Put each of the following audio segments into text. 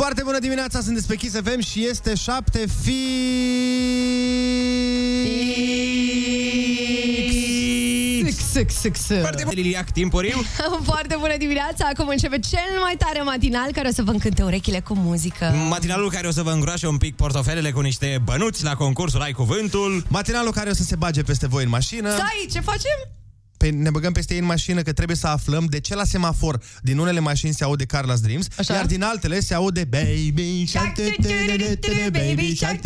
Foarte bună dimineața, sunt pe Kiss FM și este 7 fi... Six, six, six. Foarte bun, liliac timpuriu. Foarte bună dimineața! Acum începe cel mai tare matinal care o să vă încânte urechile cu muzică. Matinalul care o să vă îngroașe un pic portofelele cu niște bănuți la concursul Ai Cuvântul. Matinalul care o să se bage peste voi în mașină. Stai, ce facem? Pe, ne băgăm peste ei în mașină că trebuie să aflăm de ce la semafor din unele mașini se aude Carla's Dreams, Așa. iar din altele se aude Baby Shark, Baby Shark,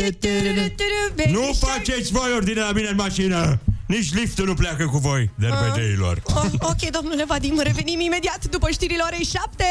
Nu faceți voi ordine la mine în mașină! Nici liftul nu pleacă cu voi, derbedeilor. Oh, ok, domnule Vadim, revenim imediat după știrile orei 7.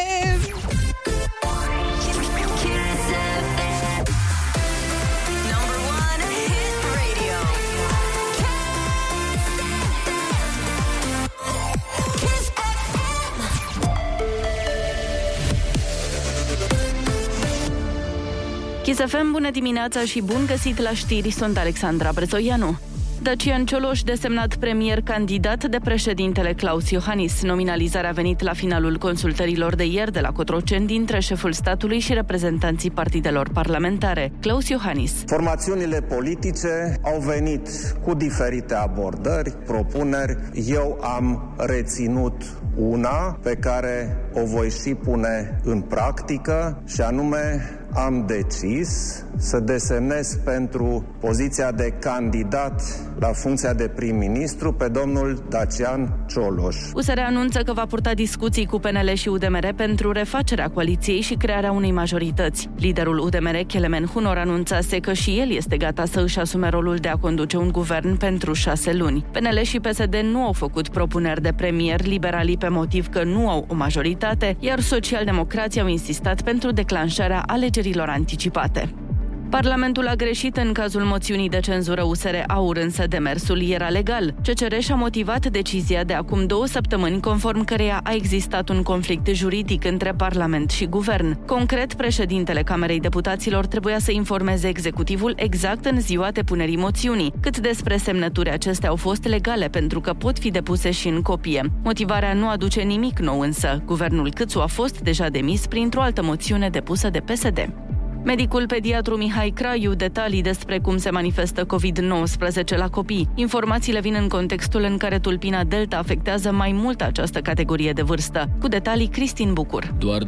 Chisafem, bună dimineața și bun găsit la știri, sunt Alexandra Brezoianu. Dacian Cioloș, desemnat premier candidat de președintele Claus Iohannis. Nominalizarea a venit la finalul consultărilor de ieri de la Cotroceni dintre șeful statului și reprezentanții partidelor parlamentare. Claus Iohannis. Formațiunile politice au venit cu diferite abordări, propuneri. Eu am reținut una pe care o voi și pune în practică și anume am decis să desemnez pentru poziția de candidat la funcția de prim-ministru pe domnul Dacian Cioloș. USR anunță că va purta discuții cu PNL și UDMR pentru refacerea coaliției și crearea unei majorități. Liderul UDMR, Kelemen Hunor, anunțase că și el este gata să își asume rolul de a conduce un guvern pentru șase luni. PNL și PSD nu au făcut propuneri de premier, liberalii pe motiv că nu au o majoritate, iar socialdemocrații au insistat pentru declanșarea alegerilor anticipate. Parlamentul a greșit în cazul moțiunii de cenzură USR Aur, însă demersul era legal. CCR și-a motivat decizia de acum două săptămâni, conform căreia a existat un conflict juridic între Parlament și Guvern. Concret, președintele Camerei Deputaților trebuia să informeze executivul exact în ziua depunerii moțiunii, cât despre semnături acestea au fost legale pentru că pot fi depuse și în copie. Motivarea nu aduce nimic nou însă. Guvernul Câțu a fost deja demis printr-o altă moțiune depusă de PSD. Medicul pediatru Mihai Craiu detalii despre cum se manifestă COVID-19 la copii. Informațiile vin în contextul în care tulpina Delta afectează mai mult această categorie de vârstă. Cu detalii, Cristin Bucur. Doar 2%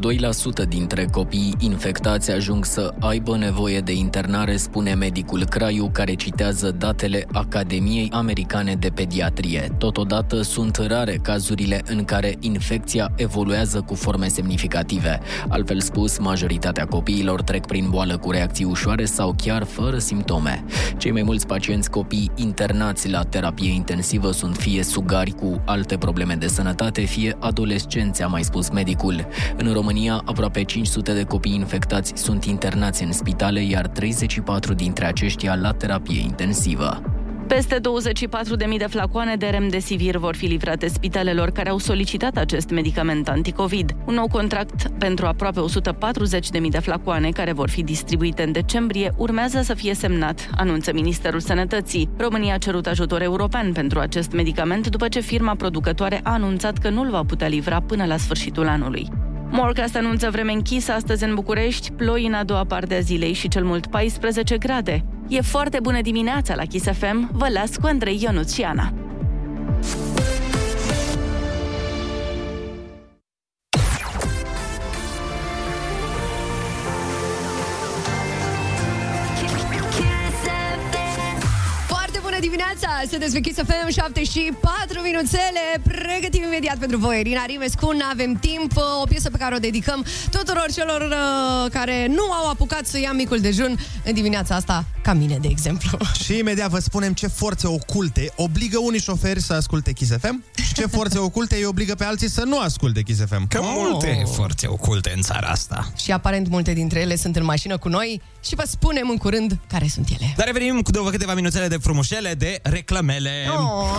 dintre copiii infectați ajung să aibă nevoie de internare, spune medicul Craiu, care citează datele Academiei Americane de Pediatrie. Totodată sunt rare cazurile în care infecția evoluează cu forme semnificative. Altfel spus, majoritatea copiilor trec prin boală cu reacții ușoare sau chiar fără simptome. Cei mai mulți pacienți copii internați la terapie intensivă sunt fie sugari cu alte probleme de sănătate, fie adolescenți, a mai spus medicul. În România, aproape 500 de copii infectați sunt internați în spitale, iar 34 dintre aceștia la terapie intensivă. Peste 24.000 de flacoane de remdesivir vor fi livrate spitalelor care au solicitat acest medicament anticovid. Un nou contract pentru aproape 140.000 de flacoane care vor fi distribuite în decembrie urmează să fie semnat, anunță Ministerul Sănătății. România a cerut ajutor european pentru acest medicament după ce firma producătoare a anunțat că nu-l va putea livra până la sfârșitul anului. Morcast anunță vreme închisă astăzi în București, ploi în a doua parte a zilei și cel mult 14 grade. E foarte bună dimineața la Kiss FM, vă las cu Andrei Ionuț și Ana. Dimineața! Sunteți pe Kiss FM 7 și 4 minuțele. Pregătim imediat pentru voi. Irina Rimescu, n-avem timp. O piesă pe care o dedicăm tuturor celor uh, care nu au apucat să ia micul dejun în dimineața asta, ca mine, de exemplu. Și imediat vă spunem ce forțe oculte obligă unii șoferi să asculte Kiss FM și ce forțe oculte îi obligă pe alții să nu asculte Kiss FM. Că multe forțe oculte în țara asta. Și aparent multe dintre ele sunt în mașină cu noi și vă spunem în curând care sunt ele. Dar revenim cu două câteva minuțele de frumușele, de reclamele. Oh.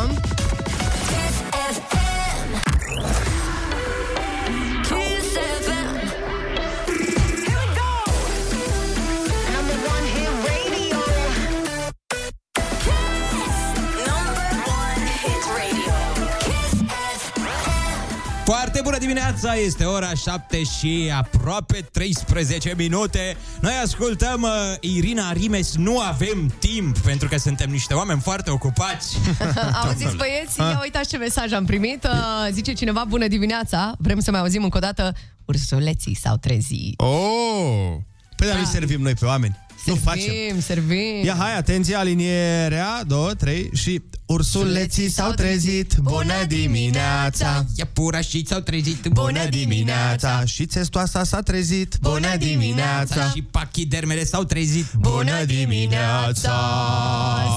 Foarte bună dimineața, este ora 7 și aproape 13 minute. Noi ascultăm uh, Irina Rimes, nu avem timp, pentru că suntem niște oameni foarte ocupați. Auziți, băieți, ia uitați ce mesaj am primit. Uh, zice cineva, bună dimineața, vrem să mai auzim încă o dată, ursuleții s-au trezit. Oh! Păi dar Da. nu servim noi pe oameni. Nu facem. Servim, servim. Ia, hai, atenție, alinierea, două, trei și ursuleții s-au trezit. Bună dimineața! Iepurașii s-au trezit. Bună dimineața! Și țestoasa s-a trezit. Bună dimineața! Și pachidermele s-au trezit. Bună dimineața!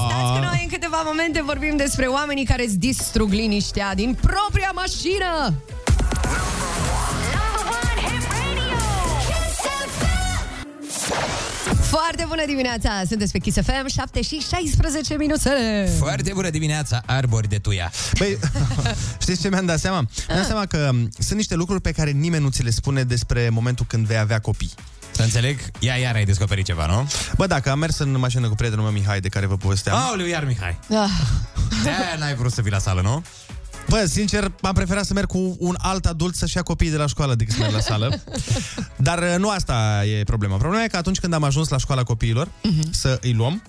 Stați că noi în câteva momente vorbim despre oamenii care îți distrug liniștea din propria mașină. Number one hit radio. Kiss FM. Foarte bună dimineața! Sunteți pe Kiss FM, 7 și 16 minute. Foarte bună dimineața, arbori de tuia. Băi, știți ce mi-am dat seama? Mi-am dat seama că m, sunt niște lucruri pe care nimeni nu ți le spune despre momentul când vei avea copii. Să înțeleg? Ia, iar ai descoperit ceva, nu? Bă, dacă am mers în mașină cu prietenul meu Mihai, de care vă povesteam. Aoleu, iar Mihai. Ah, De-aia n-ai vrut să vii la sală, nu? Bă, sincer, am preferat să merg cu un alt adult să-și ia copiii de la școală decât să merg la sală. Dar uh, nu asta e problema. Problema e că atunci când am ajuns la școala copiilor uh-huh. să îi luăm,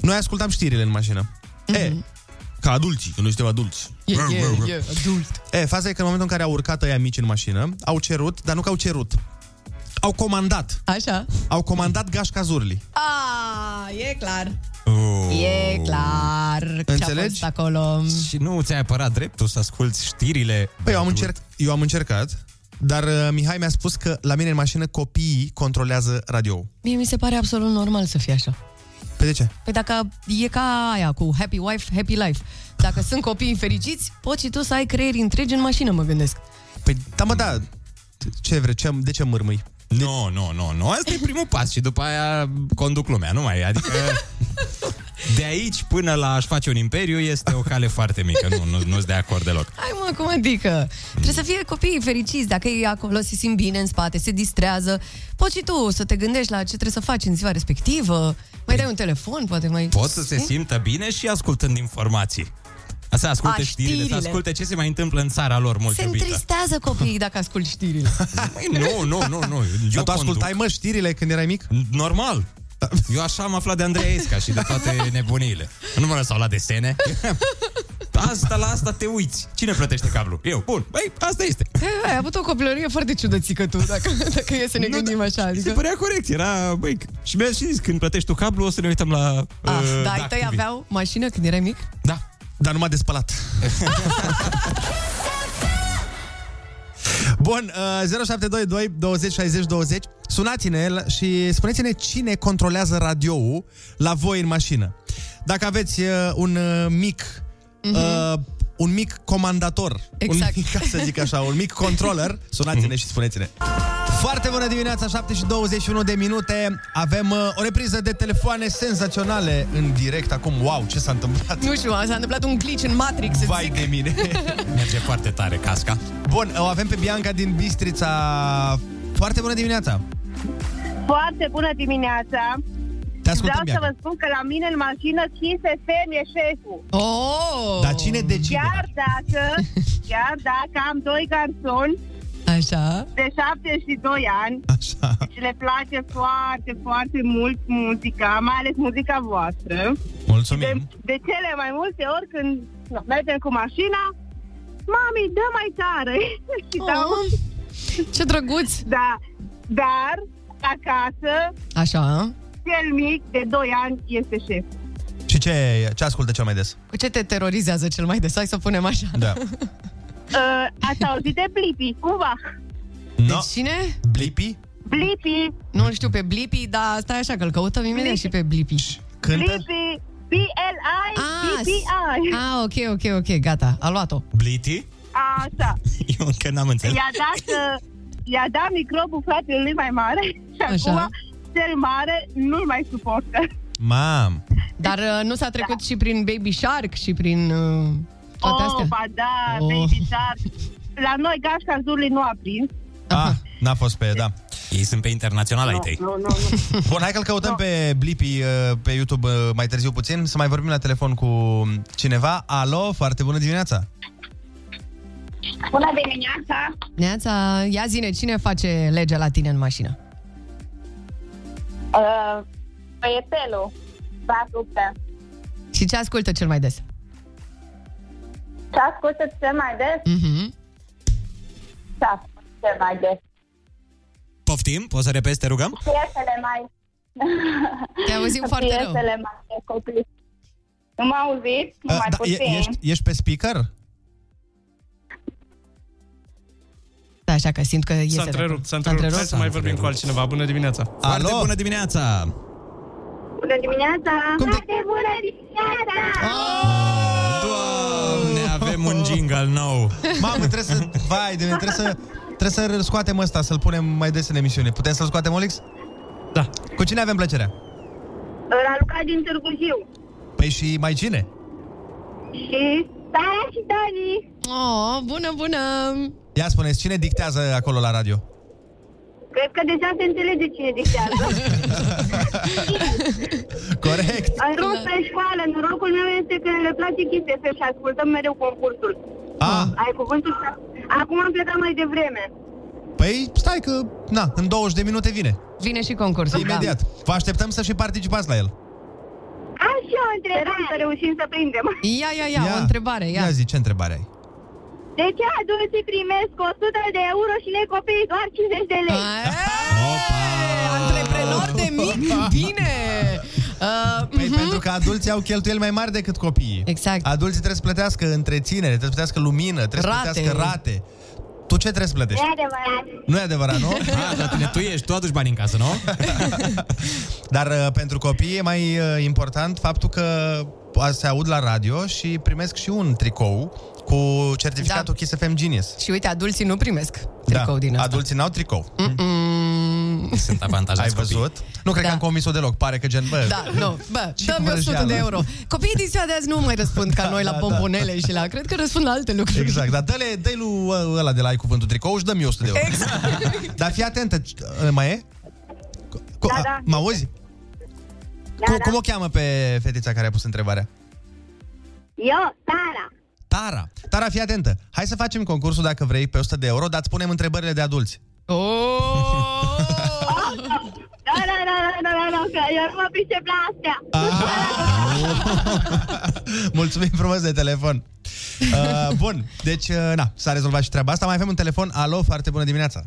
noi ascultam știrile în mașină. Uh-huh. E, ca adulții, că noi suntem adulți. yeah, yeah, yeah, adult. E, faza e că în momentul în care au urcat ăia mici în mașină, au cerut, dar nu că au cerut. Au comandat. Așa. Au comandat gașca zurli. Ah, e clar. Uh. E clar ce a Înțelegi? fost acolo. Și nu ți-ai apărat dreptul să asculti știrile? Păi eu am, Băiatul- încerc, eu am încercat, dar uh, Mihai mi-a spus că la mine în mașină copiii controlează radio. Mie mi se pare absolut normal să fie așa. Pe de ce? Păi dacă e ca aia cu happy wife, happy life. Dacă sunt copii fericiți, poți și tu să ai creieri întregi în mașină, mă gândesc. Păi, da mă, da. Ce vrei? Ce, de ce mârmâi? Nu, nu, nu, nu. Asta e primul pas și după aia conduc lumea, nu mai. Adică de aici până la a-și face un imperiu este o cale foarte mică. Nu, nu, nu-s de acord deloc. Hai mă, cum adică? Trebuie să fie copiii fericiți. Dacă ei acolo se simt bine în spate, se distrează, poți și tu să te gândești la ce trebuie să faci în ziua respectivă. Mai dai un telefon, poate mai... Pot să se simtă bine și ascultând informații. Să asculte A, știrile, să știrile. asculte ce se mai întâmplă în țara lor mult Se iubită. întristează copiii dacă asculti știrile. Măi, nu, nu, nu, nu. Eu Dar tu conduc. ascultai, mă, știrile când erai mic? Normal. Eu așa am aflat de Andrei Esca și de toate nebunile. Nu mă lăsau la desene. Asta la asta te uiți. Cine plătește cablu? Eu. Bun. Băi, asta este. Ai avut o copilărie foarte ciudățică tu, dacă, dacă e să ne gândim așa. Se Adică... părea corect. Era, băi, și mi-a și zis, când plătești tu cablu, o să ne uităm la... Ah, uh, da, ai Duck tăi TV. aveau mașină când erai mic? Da. Dar numai de spălat. Bun, uh, 0722 20 60 20 Sunați-ne la- și spuneți-ne cine controlează radioul la voi în mașină. Dacă aveți uh, un uh, mic uh, un mic comandator, Mhm. Exact. un mic, ca să zic așa, un mic controller, sunați-ne și spuneți-ne. Foarte bună dimineața, 7 și 21 de minute. Avem uh, o repriză de telefoane senzaționale în direct acum. Wow, ce s-a întâmplat? Nu știu, s-a întâmplat un glitch în Matrix, să Vai zic. de mine. Merge foarte tare casca. Bun, o avem pe Bianca din Bistrița. Foarte bună dimineața! Foarte bună dimineața! Te ascultăm, Vreau să vă Bianca. spun că la mine în mașină Kiss FM e șeful. Oh! Dar cine decide? Chiar dacă, chiar dacă am doi garçoni Așa? de 72 ani Așa. și le place foarte, foarte mult muzica, mai ales muzica voastră. De, Mulțumim. de cele mai multe ori când nu, mergem cu mașina, mami, dă mai tare! și dau, Oh, ce drăguț! da, dar acasă, Așa? cel mic de 2 ani este șef. Și ce, ce ascultă cel mai des? Cu ce te terorizează cel mai des? Hai să punem așa. Da. Uh, ați auzit de Blippi, cumva? No. Deci cine? Blippi? Blippi, Nu știu pe Blippi, dar stai așa, că îl căutăm imediat și pe Blippi. Cântă? Blippi, B-L-I-P-P-I. ah, ok, ok, ok, gata, a luat-o. Bliti? Așa. Eu încă n-am înțeles. I-a dat, uh, i-a dat microbul fratelui mai mare și Așa. acum cel mare nu-l mai suportă. Mam. Dar uh, nu s-a trecut și prin Baby Shark și prin uh, toate oh, astea? ba da, Oh. baby shark. La noi gașca zurului nu a prins. Ah, n-a fost pe, da. Ei sunt pe internațional ai tăi. Nu, nu, nu. Bun, hai că-l căutăm pe Blippi uh, pe YouTube uh, mai târziu puțin, să mai vorbim la telefon cu cineva. Alo, foarte bună dimineața! Bună dimineața! Neața, ia zine, cine face legea la tine în mașină? Uh, băiețelul, băiatul pe. Și ce ascultă cel mai des? Ce ascultă cel mai des? Mhm. Ce ascultă cel mai des? Poftim? Poți să repeți, te rugăm? Piesele mai... Te auzim foarte rău. Piesele mai de copii. Nu m-a auzit? Uh, mai da, puțin. e, ești, ești pe speaker? Da, așa că simt că iese S-a de întrerupt, acolo. s-a întrerupt. Hai să mai vorbim cu altcineva. Bună dimineața! Foarte Alo? bună dimineața! Bună dimineața! Cum te- Foarte bună dimineața! Doamne, avem un jingle nou. Mamă, trebuie să... Vai de mine, trebuie să... Trebuie să scoatem ăsta, să-l punem mai des în emisiune. Putem să-l scoatem, Olix? Da. Cu cine avem plăcerea? La Luca din Târgu Jiu. Păi și mai cine? Și Sara și Dani. Oh, bună, bună! Ia spuneți, cine dictează acolo la radio? Cred că deja se înțelege cine dictează. Corect. În rog pe școală, norocul meu este că le place Kiss FM și ascultăm mereu concursul. A, Ai cuvântul? Acum am plecat mai devreme. păi stai că, na, în 20 de minute vine. Vine și concursul. Imediat. Vă așteptăm să și participați la el. Am și o întrebare. să reușim să prindem. Da. Ia, ia, ia, o întrebare, ia. Ia zi, ce întrebare ai? De ce adulții primesc 100 de euro și noi copiii doar 50 de lei? Ei, Antreprenor de mic, bine! Uh, Păi pentru că adulții au cheltuieli mai mari decât copiii. Exact. Adulții trebuie să plătească întreținere, trebuie să plătească lumină, trebuie Rate. să plătească rate. Tu ce trebuie să plătești? E adevărat. Nu e adevărat, nu? Ah, la tine tu ești, tu aduci bani în casă, nu? Dar uh, pentru copii e mai uh, important faptul că uh, se aud la radio și primesc și un tricou cu certificatul Da. Kiss FM Genius. și uite, adulții nu primesc tricou da. din asta. Adulții n-au tricou. Mm, Sunt avantajați Ai văzut? copii. Nu cred Da. că am comis-o deloc. Pare că gen, bă, da, nu, bă, Ce dă-mi 100 vrăjeală. de euro. Copiii din ziua de azi nu mai răspund ca noi la da, da. bombonele și la... Cred că răspund la alte lucruri. Exact, dar dă-le, dă lui ă, ăla de la ai cuvântul tricou și dă-mi 100 de euro. Exact. Dar fii atentă, uh, mai e? Cu, Da, a- da. Mă auzi? Da, Cum, da. cum o cheamă pe fetița care a pus întrebarea? Eu, Sara. Tara. Tara, fii atentă. Hai să facem concursul dacă vrei pe 100 de euro, dar îți punem întrebările de adulți. Oh! Da, da, da, da, da, da, da, că eu nu mă pricep la astea. Mulțumim frumos de telefon. Uh, bun, deci, uh, na, s-a rezolvat și treaba asta. Mai avem un telefon. Alo, foarte bună dimineața.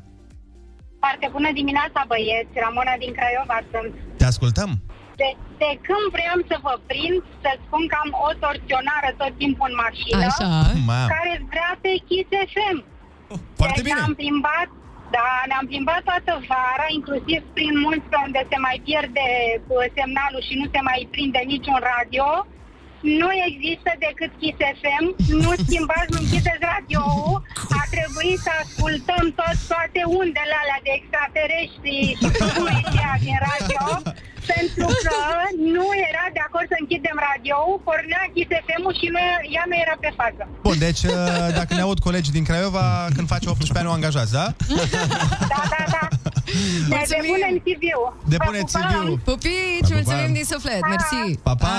Foarte bună dimineața, băieți. Ramona din Craiova sunt. Te ascultăm? De, de când vreau să vă prind, să spun că am o torționară tot timpul în mașină, Așa. Ma. care vrea pe Kiss FM. Foarte deci bine. ne-am plimbat, da, ne-am plimbat toată vara, inclusiv prin mulți pe unde se mai pierde uh, semnalul și nu se mai prinde niciun radio. Nu există decât Kiss FM, nu schimbați, nu închideți radio-ul. A trebuit să ascultăm tot, toate undele alea de extraterestri și cum ieșea din radio, pentru că nu era de acord să închidem radio-ul, pornea Kiss FM-ul și nu, ea nu era pe față. Bun, deci uh, dacă ne aud colegi din Craiova, când face 18 ani o angajați, da? Da, da, da. Ne Mulțumim. depunem CV-ul. Vă Depuneți pupăm. CV-ul. Pupici, Pa, mulțumim pa. din suflet, mersi. Pa, pa.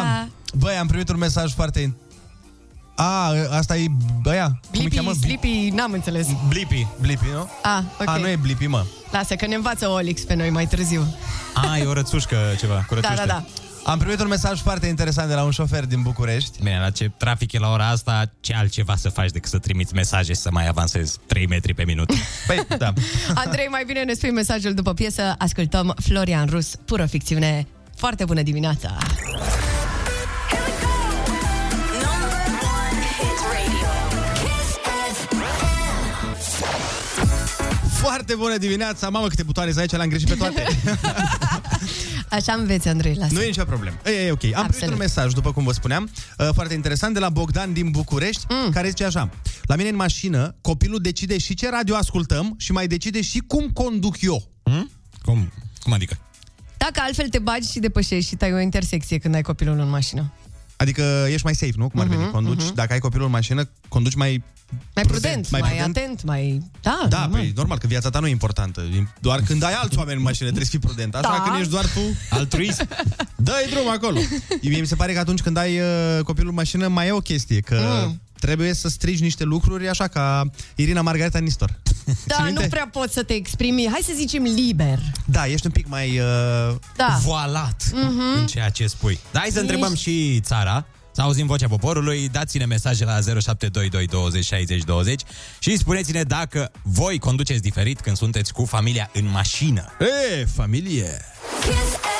Băi, am primit un mesaj foarte... in- A, asta e băia? Cum îi Blippi, cheamă? Slippy, n-am înțeles. Blippi. Blippi, nu? Ah, ok. A, nu e Blippi, mă. Lasă, că ne învață Olix pe noi mai târziu. Ah, e o rățușcă ceva, cu Da, rățuște. da, da. Am primit un mesaj foarte interesant de la un șofer din București. Bine, la ce trafic e la ora asta, ce altceva să faci decât să trimiți mesaje și să mai avansezi 3 metri pe minut. Păi, da. Andrei, mai bine ne spui mesajul după piesă. Ascultăm Florian Rus, pură ficțiune. Foarte bună dimineața! Foarte bună dimineața! Mamă, câte butoane sunt aici, le-am greșit pe toate. Așa înveți, Andrei, lasă. nu e nicio problemă. E, e ok. Am primit Absolut. un mesaj, după cum vă spuneam, uh, foarte interesant, de la Bogdan din București, mm. care zice așa. La mine în mașină, copilul decide și ce radio ascultăm și mai decide și cum conduc eu. Hmm? Cum? Cum adică? Dacă altfel te bagi și depășești și tai o intersecție când ai copilul în mașină. Adică ești mai safe, nu? Cum ar veni? Mhm, Conduci, mhm. dacă ai copilul în mașină, conduci mai... Mai prudent, mai, mai mai prudent. atent, mai... Da, Da, normal. păi, normal, că viața ta nu e importantă. E Doar când ai alți oameni în mașină trebuie să fii prudent. Așa Da. când ești doar tu, Altruism? dă-i drum acolo. Mie mi se pare că atunci când ai uh, copilul în mașină, mai e o chestie, că Mm. trebuie să strigi niște lucruri așa ca Irina Margareta Nistor. Da, Ții nu minte? prea pot să te exprimi. Hai să zicem liber. Da, ești un pic mai... Uh... Da. voalat Mhm. în ceea ce spui. Dar hai să întrebăm și țara. Să auzim vocea poporului, dați-ne mesaje la 0722 20 60 20 și spuneți-ne dacă voi conduceți diferit când sunteți cu familia în mașină. E, familie! Kiss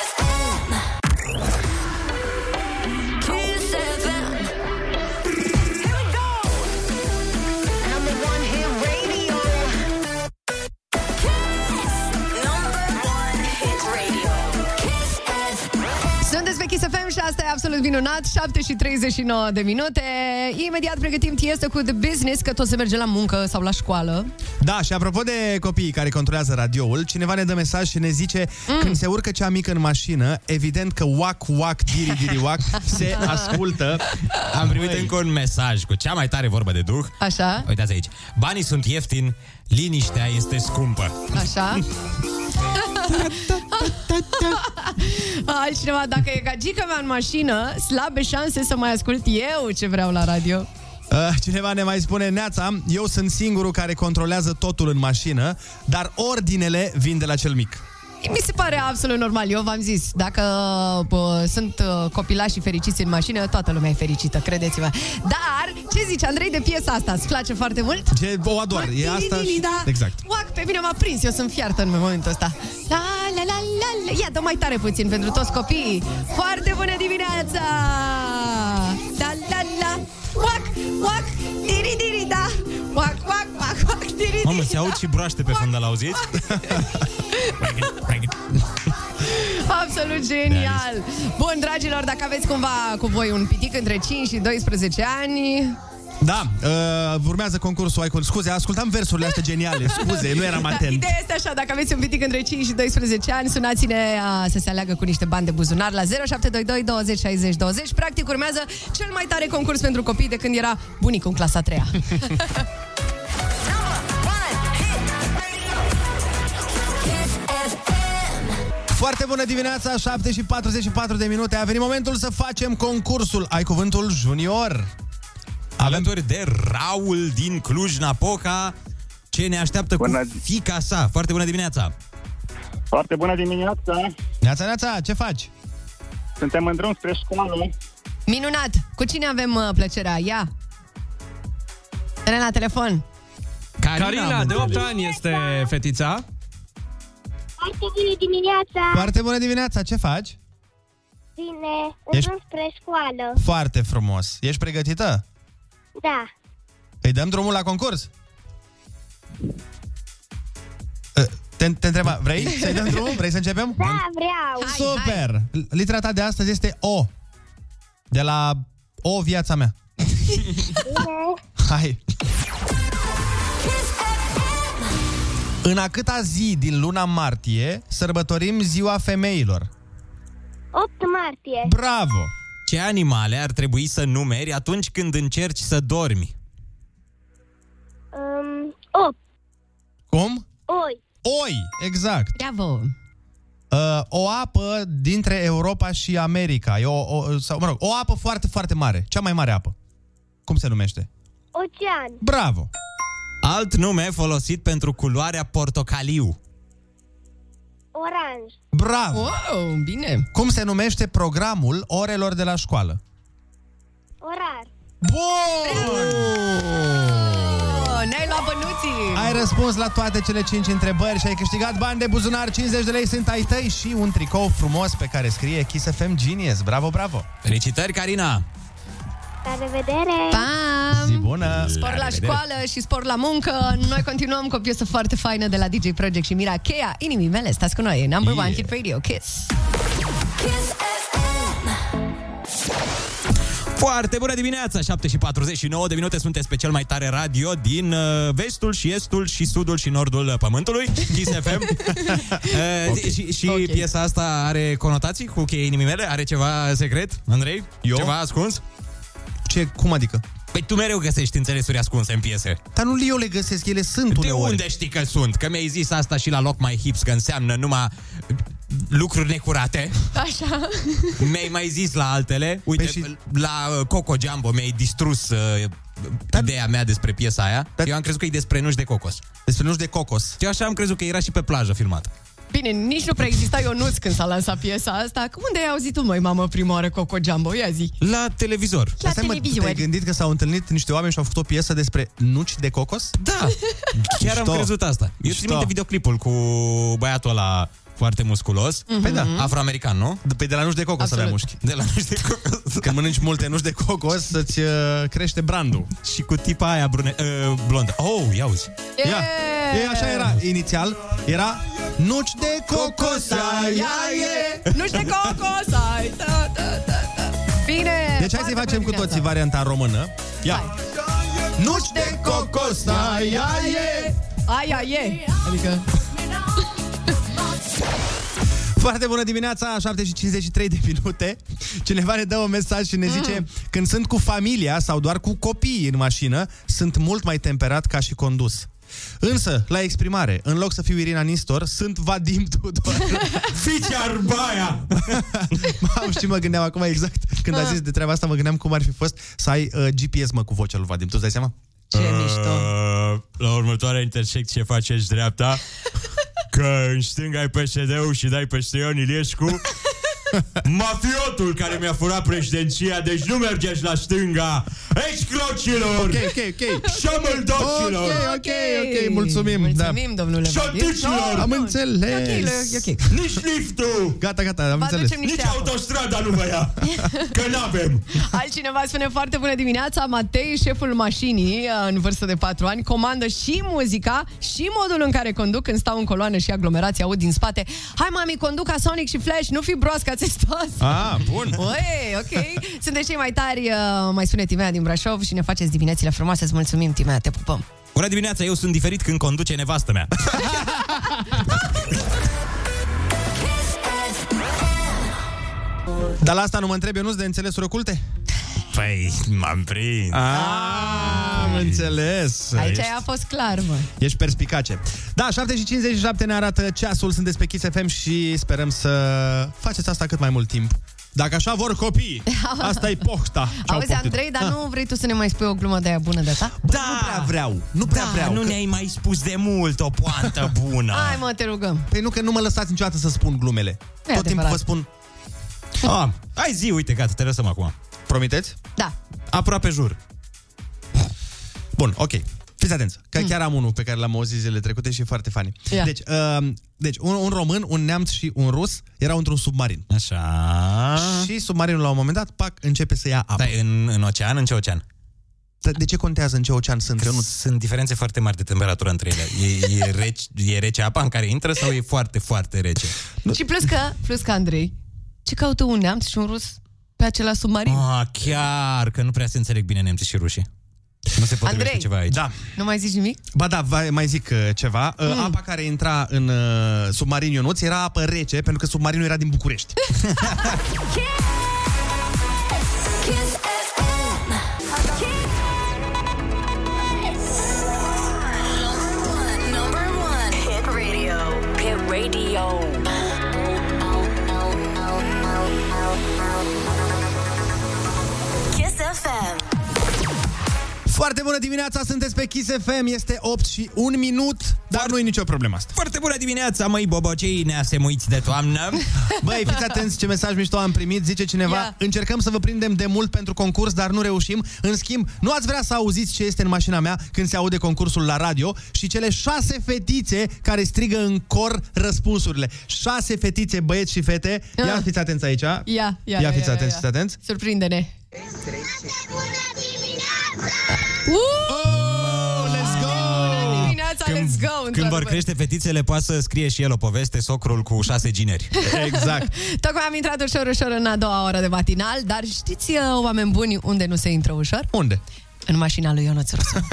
absolut minunat 7 și 39 de minute Imediat pregătim Tiesto cu The Business Că tot se merge la muncă sau la școală Da, și apropo de copiii care controlează radioul, cineva ne dă mesaj și ne zice mm. când se urcă cea mică în mașină, evident că wac, wac, diri, diri, wac se ascultă. Am primit încă un mesaj cu cea mai tare vorbă de duh. Așa, Uitați aici. Banii sunt ieftini, liniștea este scumpă. așa Altcineva, dacă e gagica mea în mașină Slabe șanse să mai ascult eu ce vreau la radio Uh, Cineva ne mai spune, Neața, eu sunt singurul care controlează totul în mașină, dar ordinele vin de la cel mic. Mi se pare absolut normal. Eu v-am zis, dacă bă, sunt uh, copilași și fericiți în mașină, toată lumea e fericită, credeți-mă. Dar, ce zici, Andrei, de piesa asta? Îți place foarte mult? Ce, o ador, e asta și... Da. Exact. Uac, pe mine m-a prins, eu sunt fiartă în momentul ăsta. La, la, la, la, la. Ia, dă mai tare puțin pentru toți copiii. Foarte bună dimineața! La, la, la. Uac, uac, diri, diri, da. Uac, uac, uac, uac, diri, Mamă, diri, se aud și broaște pe fundal, auziți? Absolut genial! Bun, dragilor, dacă aveți cumva cu voi un pitic între 5 și 12 ani... Da, uh, urmează concursul Icon. Scuze, ascultam versurile astea geniale. Scuze, nu eram Da, atent. ideea este așa, dacă aveți un pitic între 5 și 12 ani, sunați-ne a, să se aleagă cu niște bani de buzunar la 0722 20 60 20. Practic urmează cel mai tare concurs pentru copii de când era bunicul în clasa 3 Number one hit radio. Kiss FM. Foarte bună dimineața, 7 și 44 de minute. A venit momentul să facem concursul. Ai cuvântul junior. Alături de Raul din Cluj-Napoca, ce ne așteaptă Bună cu fica sa. Foarte bună dimineața! Foarte bună dimineața! Neața, neața, ce faci? Suntem în drum spre școală. Minunat! Cu cine avem uh, plăcerea? Ia! Elena, telefon! Carina, de 8 ani, este fetița. Foarte bună dimineața! Foarte bună dimineața, ce faci? Bine, Ești- Ești... drum spre școală. Foarte frumos. Ești pregătită? Da. Îi dăm drumul la concurs? Uh, Te, te întreba, vrei să-i dăm drumul? Vrei să începem? Da, vreau. Hai, Super! Litera ta de astăzi este O. De la O viața mea. Hai! În a câta zi din luna martie sărbătorim ziua femeilor? 8 martie. Bravo! Ce animale ar trebui să numeri atunci când încerci să dormi? Um, 8. Cum? Oi. Oi, exact. Bravo! Uh, o apă dintre Europa și America. E o, o, sau, mă rog, o apă foarte, foarte mare. Cea mai mare apă. Cum se numește? Ocean. Bravo! Alt nume folosit pentru culoarea portocaliu. Oranj. Bravo! Wow, bine! Cum se numește programul orelor de la școală? Orar. Bun! Oh, ne-ai luat bănuții! Ai răspuns la toate cele 5 întrebări și ai câștigat bani de buzunar, 50 de lei sunt ai tăi și un tricou frumos pe care scrie Kiss FM Genius. Bravo, bravo! Felicitări, Carina! La revedere. Pam! Zi bună! Spor la revedere. școală și spor la muncă. Noi continuăm cu o piesă foarte faină de la DJ Project și Mira Cheia. Inimii mele, stați cu noi. Number Yeah. one hit radio, Kiss. Kiss FM. Foarte bună dimineața! 7 și 49 de minute sunteți pe cel mai tare radio din uh, vestul și estul și sudul și nordul pământului, Kiss FM. uh, Și, și Ok. piesa asta are conotații cu cheia inimii mele? Are ceva secret, Andrei? Eu? Ceva ascuns? Ce, cum adică? Păi tu mereu găsești înțelesuri ascunse în piese. Dar nu eu le găsesc, ele sunt De uneori. unde știi că sunt? Că mi-ai zis asta și la loc mai hips, că înseamnă numai lucruri necurate. Așa. Mi-ai mai zis la altele. Uite, Păi și- la uh, Coco Jumbo mi-ai distrus uh, ideea mea despre piesa aia. Eu am crezut că e despre nuși de cocos. Despre nuși de cocos. Eu așa am crezut că era și pe plajă filmat. Bine, nici nu prea exista Ionuț când s-a lansat piesa asta. Cum unde ai auzit tu, măi, mamă, prima oară Coco Jumbo? Ia zi. La televizor. La Stai, mă, televiziune. te-ai gândit că s-au întâlnit niște oameni și au făcut o piesă despre nuci de cocos? Da. Chiar am Mișto. crezut asta. Eu țin Mișto. minte videoclipul cu băiatul ăla foarte musculos. Păi da. Afroamerican, nu? De, pe de la nuci de cocos Absolut. avea mușchi. De la nuci de cocos. Când mănânci multe nuci de cocos, să-ți uh, crește brandul. Și cu tipa aia brune, uh, blondă. Oh, ia uzi. Ia. E, așa era inițial. Era nuci de cocos. ai, ai, e. Nu știu cocos, ai, da, da, da, da. Bine. Deci hai să-i facem cu toții varianta în română. Ia. Nuci de cocos, ai, ai, e. Aia e. Adică... Foarte bună dimineața, 7 și 53 de minute. Cineva ne dă un mesaj și ne zice mm. când sunt cu familia sau doar cu copiii în mașină, sunt mult mai temperat ca și condus. Însă, la exprimare, în loc să fiu Irina Nistor, sunt Vadim Tudor. Fiți arbaia! Mamă, și mă gândeam acum exact, când a zis de treaba asta, mă gândeam cum ar fi fost să ai uh, GPS, mă, cu vocea lui Vadim. Tu îți dai seama? Ce mișto. Uh, la următoarea intersecție faceți dreapta Că în stânga ai PSD-ul și dai peste Ion Iliescu Mafiotul care mi-a furat președinția Deci nu mergeți la stânga Excrocilor Ok, ok, ok. Șamăldocilor Ok, ok, ok, mulțumim. Mulțumim, domnule Vadim. Șoticilor Am nu, înțeles. E ok, e ok. Nici liftul Gata, gata, am Vă înțeles. aducem niște Nici apă. autostrada nu vă ia Că n-avem Altcineva spune foarte bună dimineața Matei, șeful mașinii în vârstă de 4 ani Comandă și muzica Și modul în care conduc când stau în coloană Și aglomerații aud din spate Hai mami, conduc ca Sonic și Flash Nu fi broasca țestoasă Ah, bun. Oi, ok. Sunteți cei mai tari, uh, mai spune Timea din Brașov și ne faceți diminețile frumoase. Îți mulțumim, Timea, te pupăm. Bună dimineața, eu sunt diferit când conduce nevastă mea Dar la asta nu mă întreb, eu nu de înțelesuri oculte? Păi, m-am prins Ah, am înțeles. Aici Ești- a fost clar, mă. Ești perspicace. Da, 7 și 57 ne arată ceasul, sunteți pe Kiss FM și sperăm să faceți asta cât mai mult timp. Dacă așa vor copii, asta e poșta. ce-au Auzi, poftit. Andrei, dar Ah. nu vrei tu să ne mai spui o glumă de aia bună de ta? Bă, Nu prea vreau, nu prea da, vreau. nu că- ne-ai mai spus de mult o poantă bună Hai, mă, te rugăm. Păi nu că nu mă lăsați niciodată să spun glumele. Nu e Tot timpul adevărat. vă spun, ah, Hai zi, uite, gata, te lăsăm acum promiteți? Da. Aproape jur Bun, ok. Fiți atenți, că chiar am unul pe care l-am auzit zilele trecute și e foarte funny. Ia. Deci, uh, deci un, un român, un neamț și un rus erau într-un submarin. Așa Și submarinul la un moment dat, pac, începe să ia apă. Stai, în, în ocean, în ce ocean? Dar De ce contează în ce ocean sunt? Eu nu... Sunt diferențe foarte mari de temperatură între ele. E, e, rece, e rece apa în care intră sau e foarte, foarte rece? Și plus că, plus că, Andrei, ce caută un neamț și un rus pe acela submarin? Ah, chiar, că nu prea se înțeleg bine nemții și rușii. Nu se potrivește Andrei. ceva aici. Da. Nu mai zici nimic? Ba da, va- mai zic uh, ceva. Uh, Apa care intra în uh, submarin Ionuț era apă rece, pentru că submarinul era din București. Kiss FM. Number one. Hit radio. Foarte bună dimineața, sunteți pe Kiss FM, este 8 și 1 minut, dar nu e nicio problemă asta. Foarte bună dimineața, măi bobocei neasemuiți de toamnă. Băi, fiți atenți ce mesaj mișto am primit, zice cineva, Ia. încercăm să vă prindem de mult pentru concurs, dar nu reușim. În schimb, nu ați vrea să auziți ce este în mașina mea când se aude concursul la radio și cele șase fetițe care strigă în cor răspunsurile. Șase fetițe, băieți și fete. Ia Ah. fiți atenți aici. Ia, ia, Ia ia, fiți ia, atenți, ia. fiți atenți. Surprinde-ne. Oh, let's go! Dimineața, let's go, Când vor într-adevăr. crește fetițele, poate să scrie și el o poveste, socrul cu șase gineri. Exact. Tocmai am intrat ușor, ușor în a doua oră de matinal, dar știți, uh, oameni buni, unde nu se intră ușor? Unde? În mașina lui Ionuț Rusu.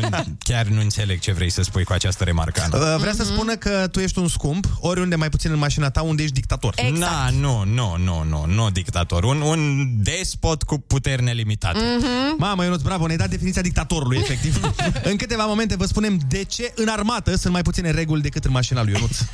Nu- Chiar nu înțeleg ce vrei să spui cu această remarcă, Ana. Uh, Vrea să spună că tu ești un scump, oriunde mai puțin în mașina ta, unde ești dictator. Exact. Na, nu, nu, nu, nu, nu dictator. Un, un despot cu puteri nelimitate. Mhm. Mamă, Ionuț, bravo, ne-ai dat definiția dictatorului, efectiv. în câteva momente vă spunem de ce în armată sunt mai puține reguli decât în mașina lui Ionuț.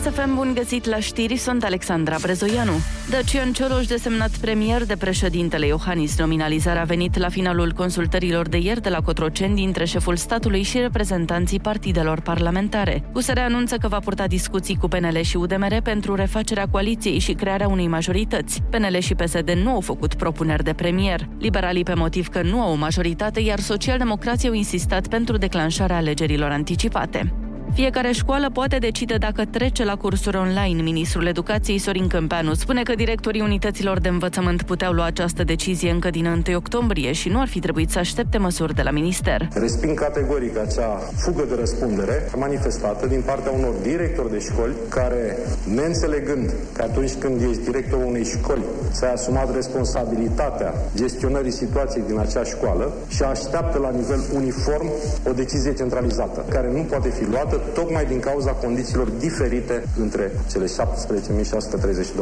FM, bun găsit la știri, sunt Alexandra Brezoianu. Dacian Cioloș, desemnat premier de președintele Iohannis, nominalizarea a venit la finalul consultărilor de ieri de la Cotroceni dintre șeful statului și reprezentanții partidelor parlamentare. USR anunță că va purta discuții cu PNL și UDMR pentru refacerea coaliției și crearea unei majorități. PNL și PSD nu au făcut propuneri de premier. Liberalii pe motiv că nu au o majoritate, iar socialdemocrații au insistat pentru declanșarea alegerilor anticipate. Fiecare școală poate decide dacă trece la cursuri online. Ministrul Educației Sorin Câmpeanu spune că directorii unităților de învățământ puteau lua această decizie încă din 1 octombrie și nu ar fi trebuit să aștepte măsuri de la minister. Resping categoric acea fugă de răspundere manifestată din partea unor directori de școli care, neînțelegând că atunci când ești directorul unei școli, ți-ai asumat responsabilitatea gestionării situației din acea școală și așteaptă la nivel uniform o decizie centralizată, care nu poate fi luată tocmai din cauza condițiilor diferite între cele 17.632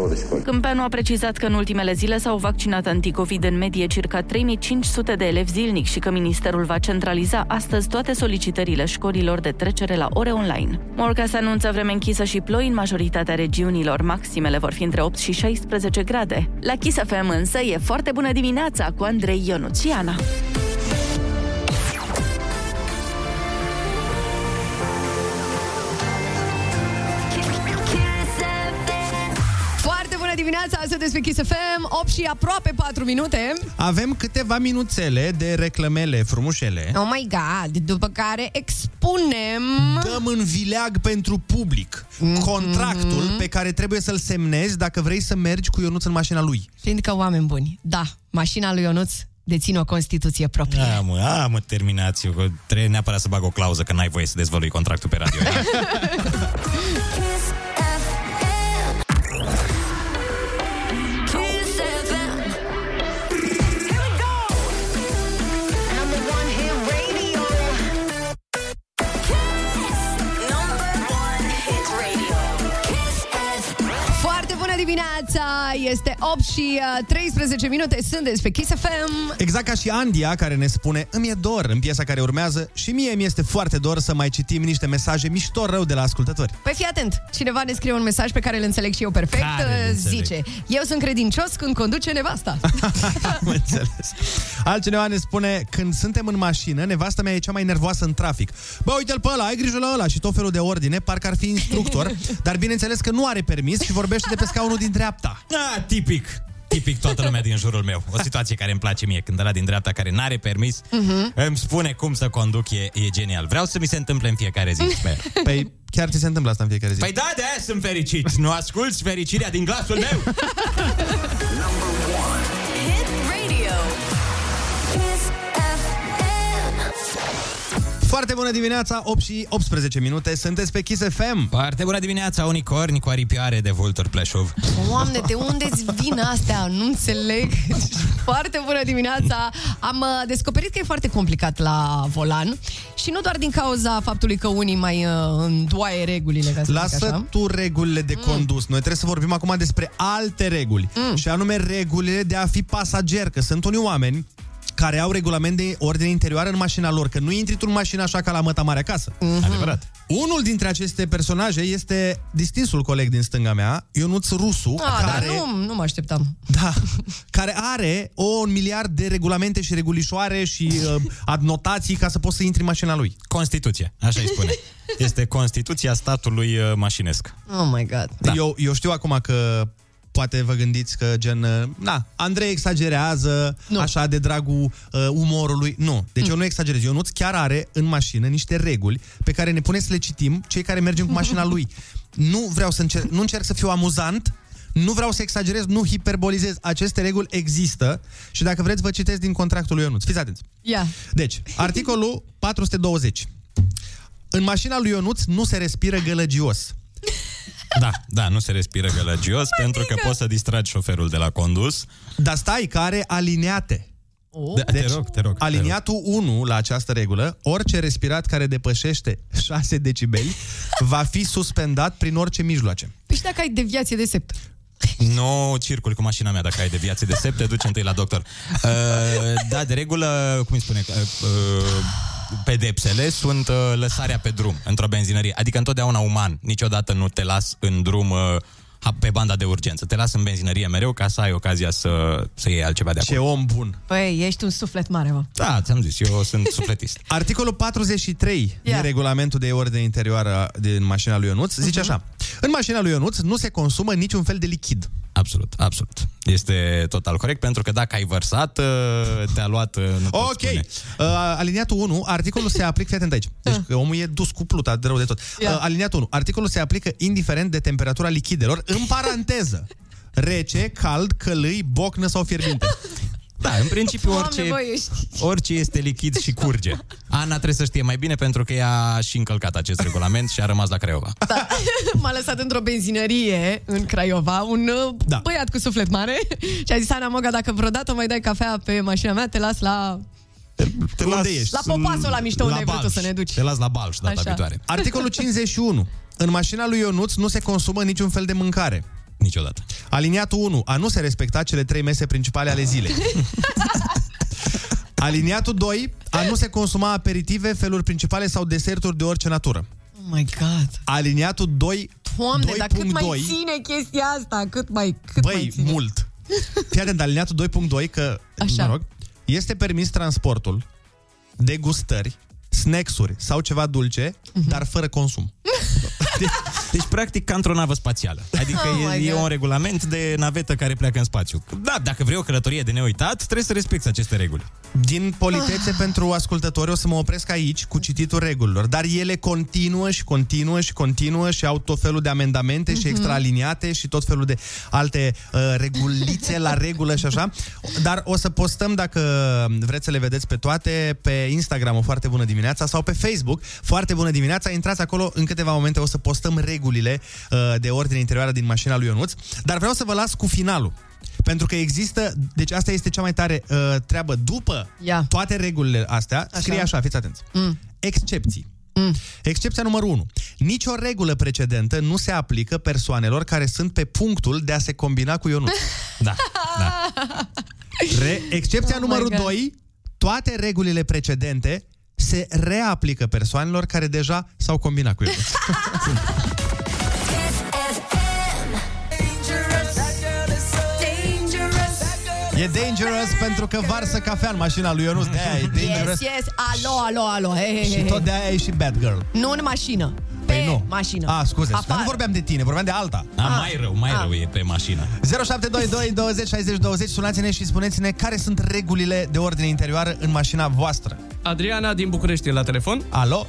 de școli. Câmpeanu a precizat că în ultimele zile s-au vaccinat anticovid în medie circa 3500 de elevi zilnic și că ministerul va centraliza astăzi toate solicitările școlilor de trecere la ore online. Morca se anunță vreme închisă și ploi în majoritatea regiunilor. Maximele vor fi între 8 și 16 grade. La Kiss FM însă e foarte bună dimineața cu Andrei Ionuțiana. Dimineața, sunteți pe Kiss FM, 8 și aproape 4 minute. Avem câteva minuțele de reclamele frumușele. Oh my god, după care expunem... Dăm în vileag pentru public contractul pe care trebuie să-l semnezi dacă vrei să mergi cu Ionuț în mașina lui. Fiindcă oameni buni, da, mașina lui Ionuț deține o Constituție proprie. A, mă, a, mă, terminați eu, că trebuie neapărat să bag o clauză că n-ai voie să dezvălui contractul pe radio. Este 8 și uh, 13 minute, sunteți pe Kiss FM. Exact ca și Andia, care ne spune Îmi e dor în piesa care urmează și mie mi este foarte dor să mai citim niște mesaje mișto rău de la ascultători. Păi fii atent, cineva ne scrie un mesaj pe care îl înțeleg și eu perfect. Care îl Uh, înțeleg? Zice, eu sunt credincios când conduce nevasta. Am înțeles. Altcineva ne spune, când suntem în mașină, nevasta mea e cea mai nervoasă în trafic. Bă, uite-l pe ăla, ai grijă la ăla și tot felul de ordine, parcă ar fi instructor, dar bineînțeles că nu are permis și vorbește de pe scaunul din dreapta. Ah, tipic. Tipic toată lumea din jurul meu. O situație care îmi place mie. Când ăla din dreapta care n-are permis Mhm. îmi spune cum să conduc, e, e genial. Vreau să mi se întâmple în fiecare zi. Sper. Păi chiar ți se întâmplă asta în fiecare zi. Păi da, de aia sunt fericit. Nu asculți fericirea din glasul meu? Foarte bună dimineața, 8 și 18 minute, sunteți pe Kiss FM. Foarte bună dimineața, unicorni cu aripioare de vulturi pleșuv. Doamne, de unde îți vin astea? Nu înțeleg. Foarte bună dimineața! Am uh, descoperit că e foarte complicat la volan și nu doar din cauza faptului că unii mai uh, îndoaie regulile, ca să zic Lasă așa. tu regulile de condus. Noi trebuie să vorbim acum despre alte reguli. Mm. Și anume regulile de a fi pasager. Că sunt unii oameni care au regulament de ordine interioară în mașina lor, că nu intri tu în mașină așa ca la măta mare acasă. Mhm. Adevărat. Unul dintre aceste personaje este distinsul coleg din stânga mea, Ionuț Rusu, Ah, care, dar nu, nu mă așteptam. da, care are o un miliard de regulamente și regulișoare și uh, adnotații ca să poți să intri în mașina lui. Constituție, așa îi spune. Este Constituția statului uh, mașinesc. Oh my god. Da. Eu, eu știu acum că poate vă gândiți că gen, uh, na, Andrei exagerează nu. așa de dragul uh, umorului. Nu, deci mm. eu nu exagerez. Ionuț chiar are în mașină niște reguli pe care ne pune să le citim cei care mergem cu mașina lui. Nu vreau să încerc, nu încerc să fiu amuzant, nu vreau să exagerez, nu hiperbolizez. Aceste reguli există și dacă vreți vă citesc din contractul lui Ionuț. Fiți atenți. Ia. Deci, articolul 420. În mașina lui Ionuț nu se respiră gălăgios. Da, da, nu se respiră gălăgios pentru că poți să distragi șoferul de la condus. Dar stai, că are alineate. Oh. Da, te rog, te rog. Aliniatul 1 la această regulă, orice respirat care depășește 6 decibeli va fi suspendat prin orice mijloace. Păi și dacă ai deviație de sept? Nu circul cu mașina mea dacă ai deviație de sept, te duci întâi la doctor. Uh, da, de regulă, cum îi spune? Uh, uh, pedepsele sunt uh, lăsarea pe drum într-o benzinărie. Adică întotdeauna uman. Niciodată nu te las în drum uh, ha- pe banda de urgență. Te las în benzinărie mereu ca să ai ocazia să, să iei altceva de Ce acolo. om bun. Păi, ești un suflet mare, mă. Da, ți-am zis, eu sunt sufletist. Articolul 43 Ia. din regulamentul de ordine interioară din mașina lui Ionuț zice așa. În mașina lui Ionuț nu se consumă niciun fel de lichid. Absolut, absolut. Este total corect, pentru că dacă ai vărsat, uh, te-a luat... uh, Nu pot Ok. spune. Uh, aliniatul 1, articolul se aplică, fii atent aici. Deci că omul e dus cu pluta de rău de tot. Uh, Ia. aliniatul 1, articolul se aplică indiferent de temperatura lichidelor, în paranteză. Rece, cald, călâi, bocnă sau fierbinte. Da, în principiu Doamne, orice, băi, ești... orice este lichid și curge. Ana trebuie să știe mai bine pentru că ea a și încălcat acest regulament și a rămas la Craiova. Da. M-a lăsat într-o benzinărie în Craiova un uh, Da. băiat cu suflet mare și a zis, Ana Moga, dacă vreodată mai dai cafea pe mașina mea, te las la... Te Unde ești? La popasul la mișto unde ai vrut tu Balș. să ne duci. Te las la Balș data Așa. viitoare. Articolul 51. În mașina lui Ionuț nu se consumă niciun fel de mâncare. Niciodată. Aliniatul 1. A nu se respecta cele trei mese principale ale zilei. Aliniatul 2. A nu se consuma aperitive, feluri principale sau deserturi de orice natură. Oh my God. Aliniatul 2. Doamne, dar cât mai 2.2. ține chestia asta? Cât mai, cât mai Băi, ține? mult. Fii atent, aliniatul 2.2 că, Așa. mă rog, este permis transportul de gustări, snacks-uri sau ceva dulce, Mhm. dar fără consum. Deci, practic, ca într-o navă spațială. Adică Oh oh my e, e God. un regulament de navetă care pleacă în spațiu. Da, dacă vrei o călătorie de neuitat, trebuie să respecti aceste reguli. Din politețe pentru ascultători o să mă opresc aici cu cititul regulilor, dar ele continuă și continuă și continuă și au tot felul de amendamente Mhm. și extraaliniate și tot felul de alte uh, regulițe la regulă și așa. Dar o să postăm, dacă vreți să le vedeți pe toate, pe Instagram o foarte bună dimineața sau pe Facebook, foarte bună dimineața. Intrați acolo, în câteva momente o să postăm regulile uh, de ordine interioară din mașina lui Ionuț, dar vreau să vă las cu finalul. Pentru că există, deci asta este cea mai tare uh, treabă. După Ia. toate regulile astea, așa. scrie așa, fiți atenți. Mm. Excepții. Mm. Excepția numărul 1. Nici o regulă precedentă nu se aplică persoanelor care sunt pe punctul de a se combina cu Ionuț. Da, da. Re- excepția Oh my numărul God. 2. Toate regulile precedente se reaplică persoanelor care deja s-au combinat cu Ionuț. E dangerous pentru că varsă cafea în mașina lui Ionuț. De-aia e dangerous. Yes, yes, alo, alo, alo. Hey, hey, Și hey. tot de-aia e și bad girl. Nu în mașină. Pe Păi nu. mașină. A, scuze, dar Afară. nu vorbeam de tine, vorbeam de alta. A, mai rău, mai Ah. rău e pe mașină. 0722 20 60 20 Sunați-ne și spuneți-ne care sunt regulile de ordine interioară în mașina voastră. Adriana din București e la telefon. Alo?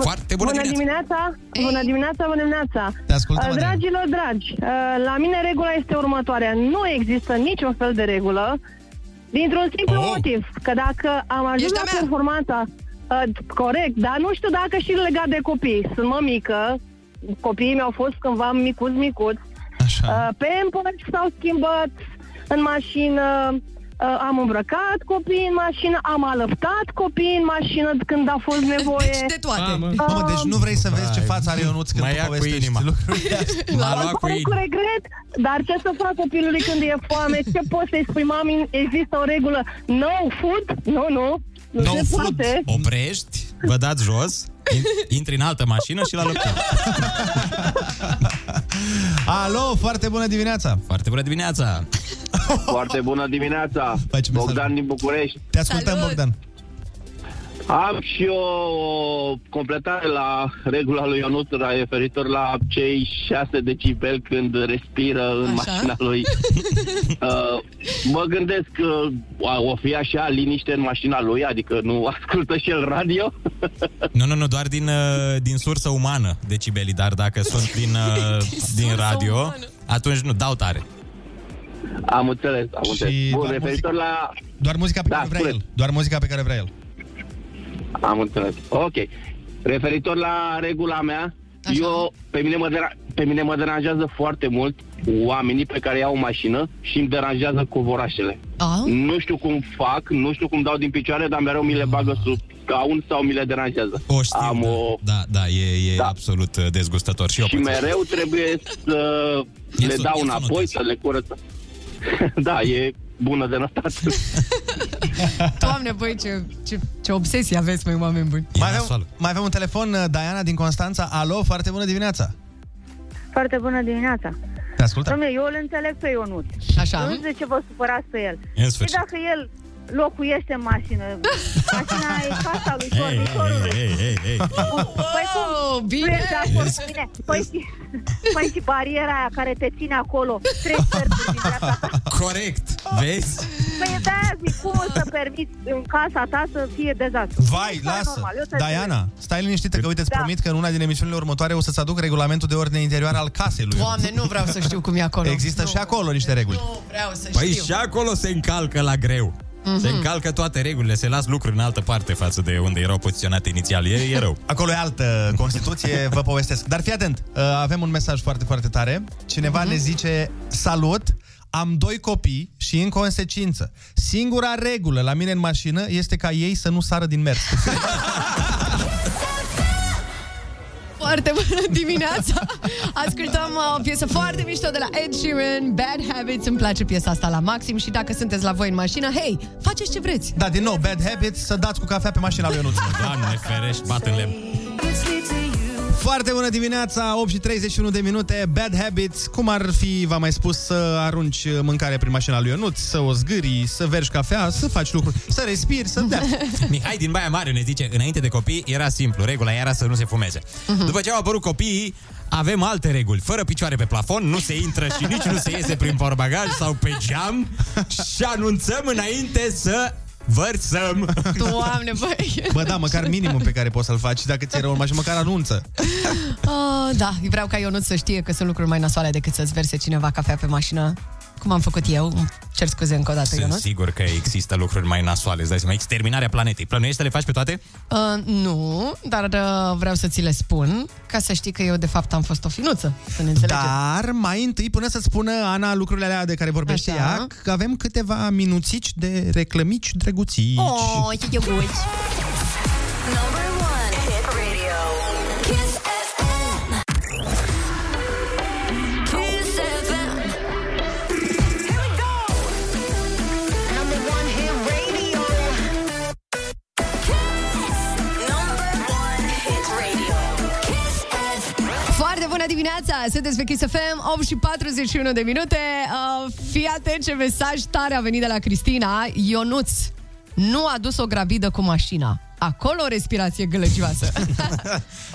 Foarte bună, Bună dimineața! dimineața! Ei. Bună dimineața, bună dimineața! Te ascultăm, Uh, Adriana. Dragilor dragi, uh, la mine regula este următoarea. Nu există niciun fel de regulă, dintr-un simplu Oh. motiv. Că dacă am ajuns Ești a la mea. performanța uh, corect, dar nu știu dacă și legat de copii. Sunt mămică, copiii mi-au fost cândva micuți, micuți. Așa. Uh, Pampers s-au schimbat în mașină, uh, am îmbrăcat copiii în mașină, am alăptat copiii în mașină când a fost nevoie. Deci de toate. Mamă. Mamă, deci nu vrei să vezi ce Vai. față are Ionuț când Mai tu ia cu povestești inima. lucrurile astea? M-a luat cu Pare cu inima. regret, dar ce să fac copilului când e foame? Ce poți să-i spui, mami, există o regulă, no food? Nu, nu, nu No se food. poate. Oprești, vă dați jos, in- intri în altă mașină și la luptă. Alo, foarte bună dimineața! Foarte bună dimineața! Foarte bună dimineața! Faci mesaj. Bogdan din București. Te ascultăm, Salut! Bogdan. Am și eu o completare la regula lui Ionuț referitor la cei 6 decibeli când respiră în Așa. mașina lui. uh, mă gândesc că o fi așa liniște în mașina lui, adică nu ascultă și el radio. Nu, nu, nu, doar din, uh, din sursă umană decibelii, dar dacă sunt din, uh, din sursă radio, umană. atunci nu, dau tare. am înțeles, am Și înțeles. Bun, doar referitor la... Doar muzica pe Da, care vrea spune. el. Doar muzica pe care vrea el. Am înțeles. Ok. Referitor la regula mea, Așa. eu, pe mine, mă dera- pe mine mă deranjează foarte mult oamenii pe care iau o mașină și îmi deranjează covorașele. A? Nu știu cum fac, nu știu cum dau din picioare, dar mereu mi le bagă sub scaun sau mi le deranjează. O știu, Am da. o... da, da, e, e Da. absolut uh, dezgustător și eu Și pățesc. mereu trebuie să E le sun- dau e înapoi, sunotos. să le curăță. da, e bună de notat. Doamne, băi, ce, ce, ce obsesie aveți, mai oameni buni. Mai avem, mai avem un telefon, uh, Diana din Constanța. Alo, foarte bună dimineața. Foarte bună dimineața. Te ascultă. Dom'le, eu îl înțeleg pe Ionut. Așa. Nu știu de ce vă supărați pe el. În Și sfârșit. dacă el locuiește în mașină, mașina e casa lui și orbitorului. Păi cum? bine. Nu ești de acord cu mine? Păi și, păi și bariera aia care te ține acolo, trei sferturi din dreapta ta. Corect, vezi? Păi de-aia zic, cum o să permiți în casa ta să fie dezastru? Vai, Mi se pare lasă. normal, eu te Diana, stai liniștită că uite, îți Da. promit că în una din emisiunile următoare o să-ți aduc regulamentul de ordine interioară al casei lui. Doamne, nu vreau să știu cum e acolo. Există și acolo niște reguli. Nu vreau să Păi știu. și acolo se încalcă la greu. Mhm. Se încalcă toate regulile, se las lucruri în altă parte față de unde erau poziționate inițial. E, e rău. Acolo e altă Constituție, vă povestesc. Dar fii atent, uh, avem un mesaj foarte, foarte tare. Cineva Mhm. ne zice, salut, am doi copii și în consecință, singura regulă la mine în mașină este ca ei să nu sară din mers. Foarte bună dimineața! Ascultăm uh, o piesă foarte mișto de la Ed Sheeran, Bad Habits. Îmi place piesa asta la maxim și dacă sunteți la voi în mașină, hei, faceți ce vreți! Da, din nou, bad habits, să dați cu cafea pe mașina lui Ionuț. Doamne ferești, bat în lemn. Foarte bună dimineața, 8 și 31 de minute, Bad Habits, cum ar fi, v-am mai spus, să arunci mâncare prin mașina lui Ionuț, să o zgâri, să vergi cafea, să faci lucruri, să respiri, să dea. Mihai din Baia Mare ne zice, înainte de copii era simplu, regula era să nu se fumeze. După ce au apărut copiii, avem alte reguli. Fără picioare pe plafon, nu se intră și nici nu se iese prin portbagaj sau pe geam și anunțăm înainte să vărsăm. Doamne, băi! Bă, da, măcar minimul pe care poți să-l faci, dacă ți-e rău în mașină, măcar anunță. Uh, da, vreau ca Ionut să știe că sunt lucruri mai nasoale decât să-ți verse cineva cafea pe mașină. Cum am făcut eu. Îmi Cer scuze încă o dată, Sunt Ionut. sigur că există lucruri mai nasoale, îți dai seama, exterminarea planetei. Plănuiești să le faci pe toate? Uh, nu, dar uh, vreau să ți le spun ca să știi că eu de fapt am fost o finuță, să ne înțelegem. Dar mai întâi, până să spună Ana lucrurile alea de care vorbește Așa. ea, că avem câteva minuțici de reclămici drăguțici. Oh, ce iubuți! Dimineața! Sunteți pe Kiss FM, 8 și 41 de minute. Uh, fii atent ce mesaj tare a venit de la Cristina. Ionuț nu a dus o gravidă cu mașina. Acolo o respirație gălăgioasă.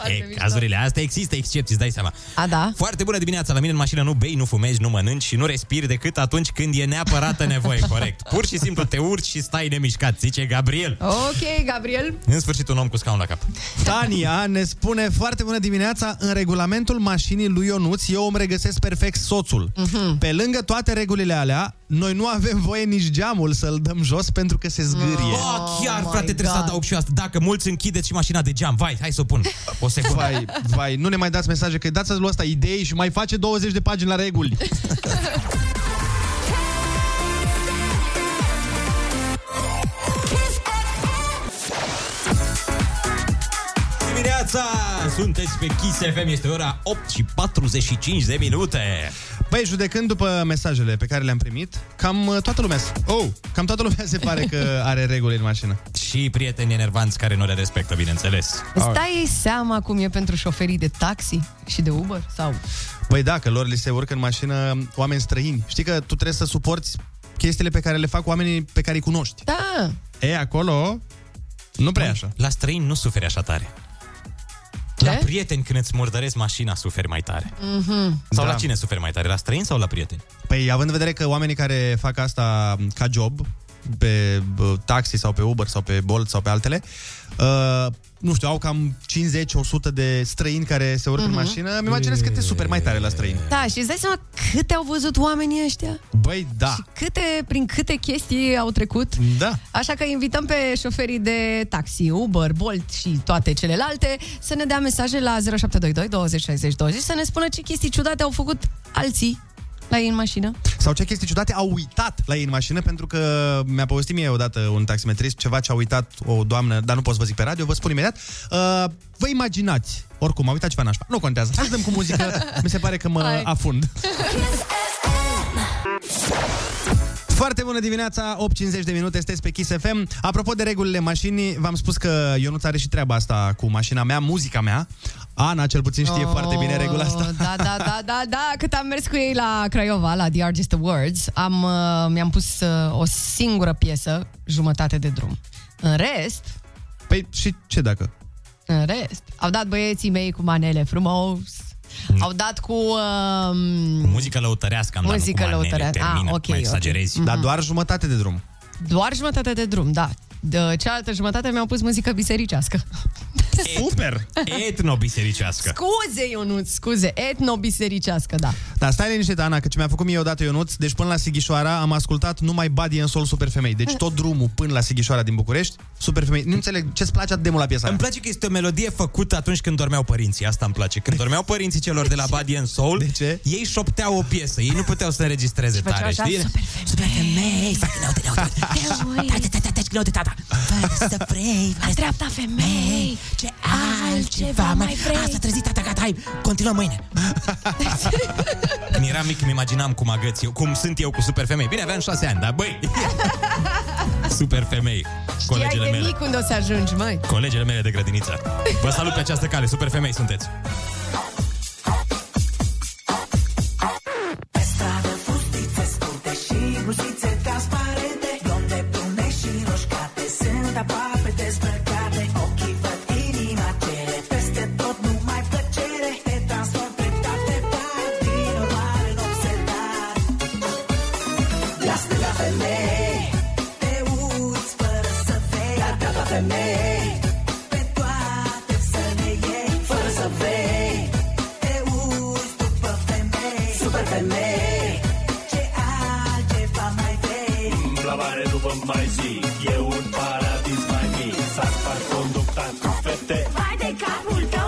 E, cazurile astea există excepții, îți dai seama. A, da? Foarte bună dimineața, la mine în mașină nu bei, nu fumezi, nu mănânci și nu respiri decât atunci când e neapărată nevoie, corect. Pur și simplu te urci și stai nemișcat, zice Gabriel. Ok, Gabriel. În sfârșit un om cu scaun la cap. Tania ne spune foarte bună dimineața În regulamentul mașinii lui Ionuț Eu îmi regăsesc perfect soțul Mhm. Pe lângă toate regulile alea Noi nu avem voie nici geamul să-l dăm jos Pentru că se zgârie Oh, chiar, frate, trebuie să adaug și eu asta. Dacă mulți închideți și mașina de geam, vai, hai să o pun. O secundă. Vai, vai, nu ne mai dați mesaje Că dați lui ăsta idei și mai face 20 de pagini la reguli Dimineața! Sunteți pe Kiss FM, este ora 8 și 45 de minute. Băi, judecând după mesajele pe care le-am primit Cam uh, toată lumea Oh, cam toată lumea se pare că are reguli în mașină Și prieteni enervanți care nu le respectă, bineînțeles. Îți dai seama cum e pentru șoferii de taxi și de Uber? Sau Băi, da, că lor li se urcă în mașină oameni străini Știi că tu trebuie să suporți chestiile pe care le fac oamenii pe care îi cunoști Da, E, acolo nu prea e așa La străini nu suferi așa tare. Ce? La prieteni când îți murdăresc mașina suferi mai tare. Mhm. Sau Da. la cine suferi mai tare? La străini sau la prieteni? Păi, având în vedere că oamenii care fac asta ca job, pe bă, taxi sau pe Uber sau pe Bolt sau pe altele, uh, nu știu, au cam 50-100 de străini care se urcă Mhm. în mașină. Îmi imaginez că te super mai tare la străini. Da, și îți dai seama câte au văzut oamenii ăștia? Băi, da. Câte, prin câte chestii au trecut? Da. Așa că invităm pe șoferii de taxi, Uber, Bolt și toate celelalte să ne dea mesaje la 0722 20 60 20 să ne spună ce chestii ciudate au făcut alții la ei în mașină. Sau ce chestii ciudate au uitat la ei în mașină, pentru că mi-a povestit mie odată un taximetrist ceva ce a uitat o doamnă, dar nu pot să vă zic pe radio, vă spun imediat. Uh, vă imaginați, oricum, a uitat ceva nașpa. Nu contează. Hai să dăm cu muzică, mi se pare că mă Hai. afund. Foarte bună dimineața, 8.50 de minute, sunteți pe Kiss FM. Apropo de regulile mașinii, v-am spus că Ionuț are și treaba asta cu mașina mea, muzica mea. Ana, cel puțin, știe Oh, foarte bine regula asta. Da, da, da, da, da. Cât am mers cu ei la Craiova, la The Artist Awards, am, uh, mi-am pus uh, o singură piesă, jumătate de drum. În rest, Păi și ce dacă? în rest, au dat băieții mei cu manele frumos, au dat cu... Uh, Muzică lăutărească am dat, nu Muzică cu manele, lăutărească. termină, Ah, ok, mai ok. exagerezi. Mhm. Dar doar jumătate de drum. doar jumătate de drum, da. De cealaltă jumătate mi-au pus muzică bisericească. Super! Etno-bisericească. Scuze, Ionuț, scuze, etno-bisericească, da. Dar stai liniștit, Ana, că ce mi-a făcut mie odată Ionuț, deci până la Sighișoara am ascultat numai Body în Sol Super Femei. Deci tot drumul până la Sighișoara din București, Super Femei. Nu înțeleg ce-ți place atât de mult la piesa Îmi aia. place că este o melodie făcută atunci când dormeau părinții. Asta îmi place. Când dormeau părinții celor de la Body and Soul, de ce? ei șopteau o piesă. Ei nu puteau să înregistreze făceau tare, așa, știi? super Super femei, fac să vrei, dreapta femei, ce altceva mai vrei. Asta trezit, tata, gata, hai, continuăm mâine. Când eram mic, îmi imaginam cum agăți eu, cum sunt eu cu super femei. Bine, aveam șase ani, dar băi, super femei, Știai colegele de mele. mic unde o să ajungi, măi. Colegele mele de grădiniță. Vă salut pe această cale, super femei sunteți. Pe stradă fustițe scurte și bluzițe Vai de capul tău,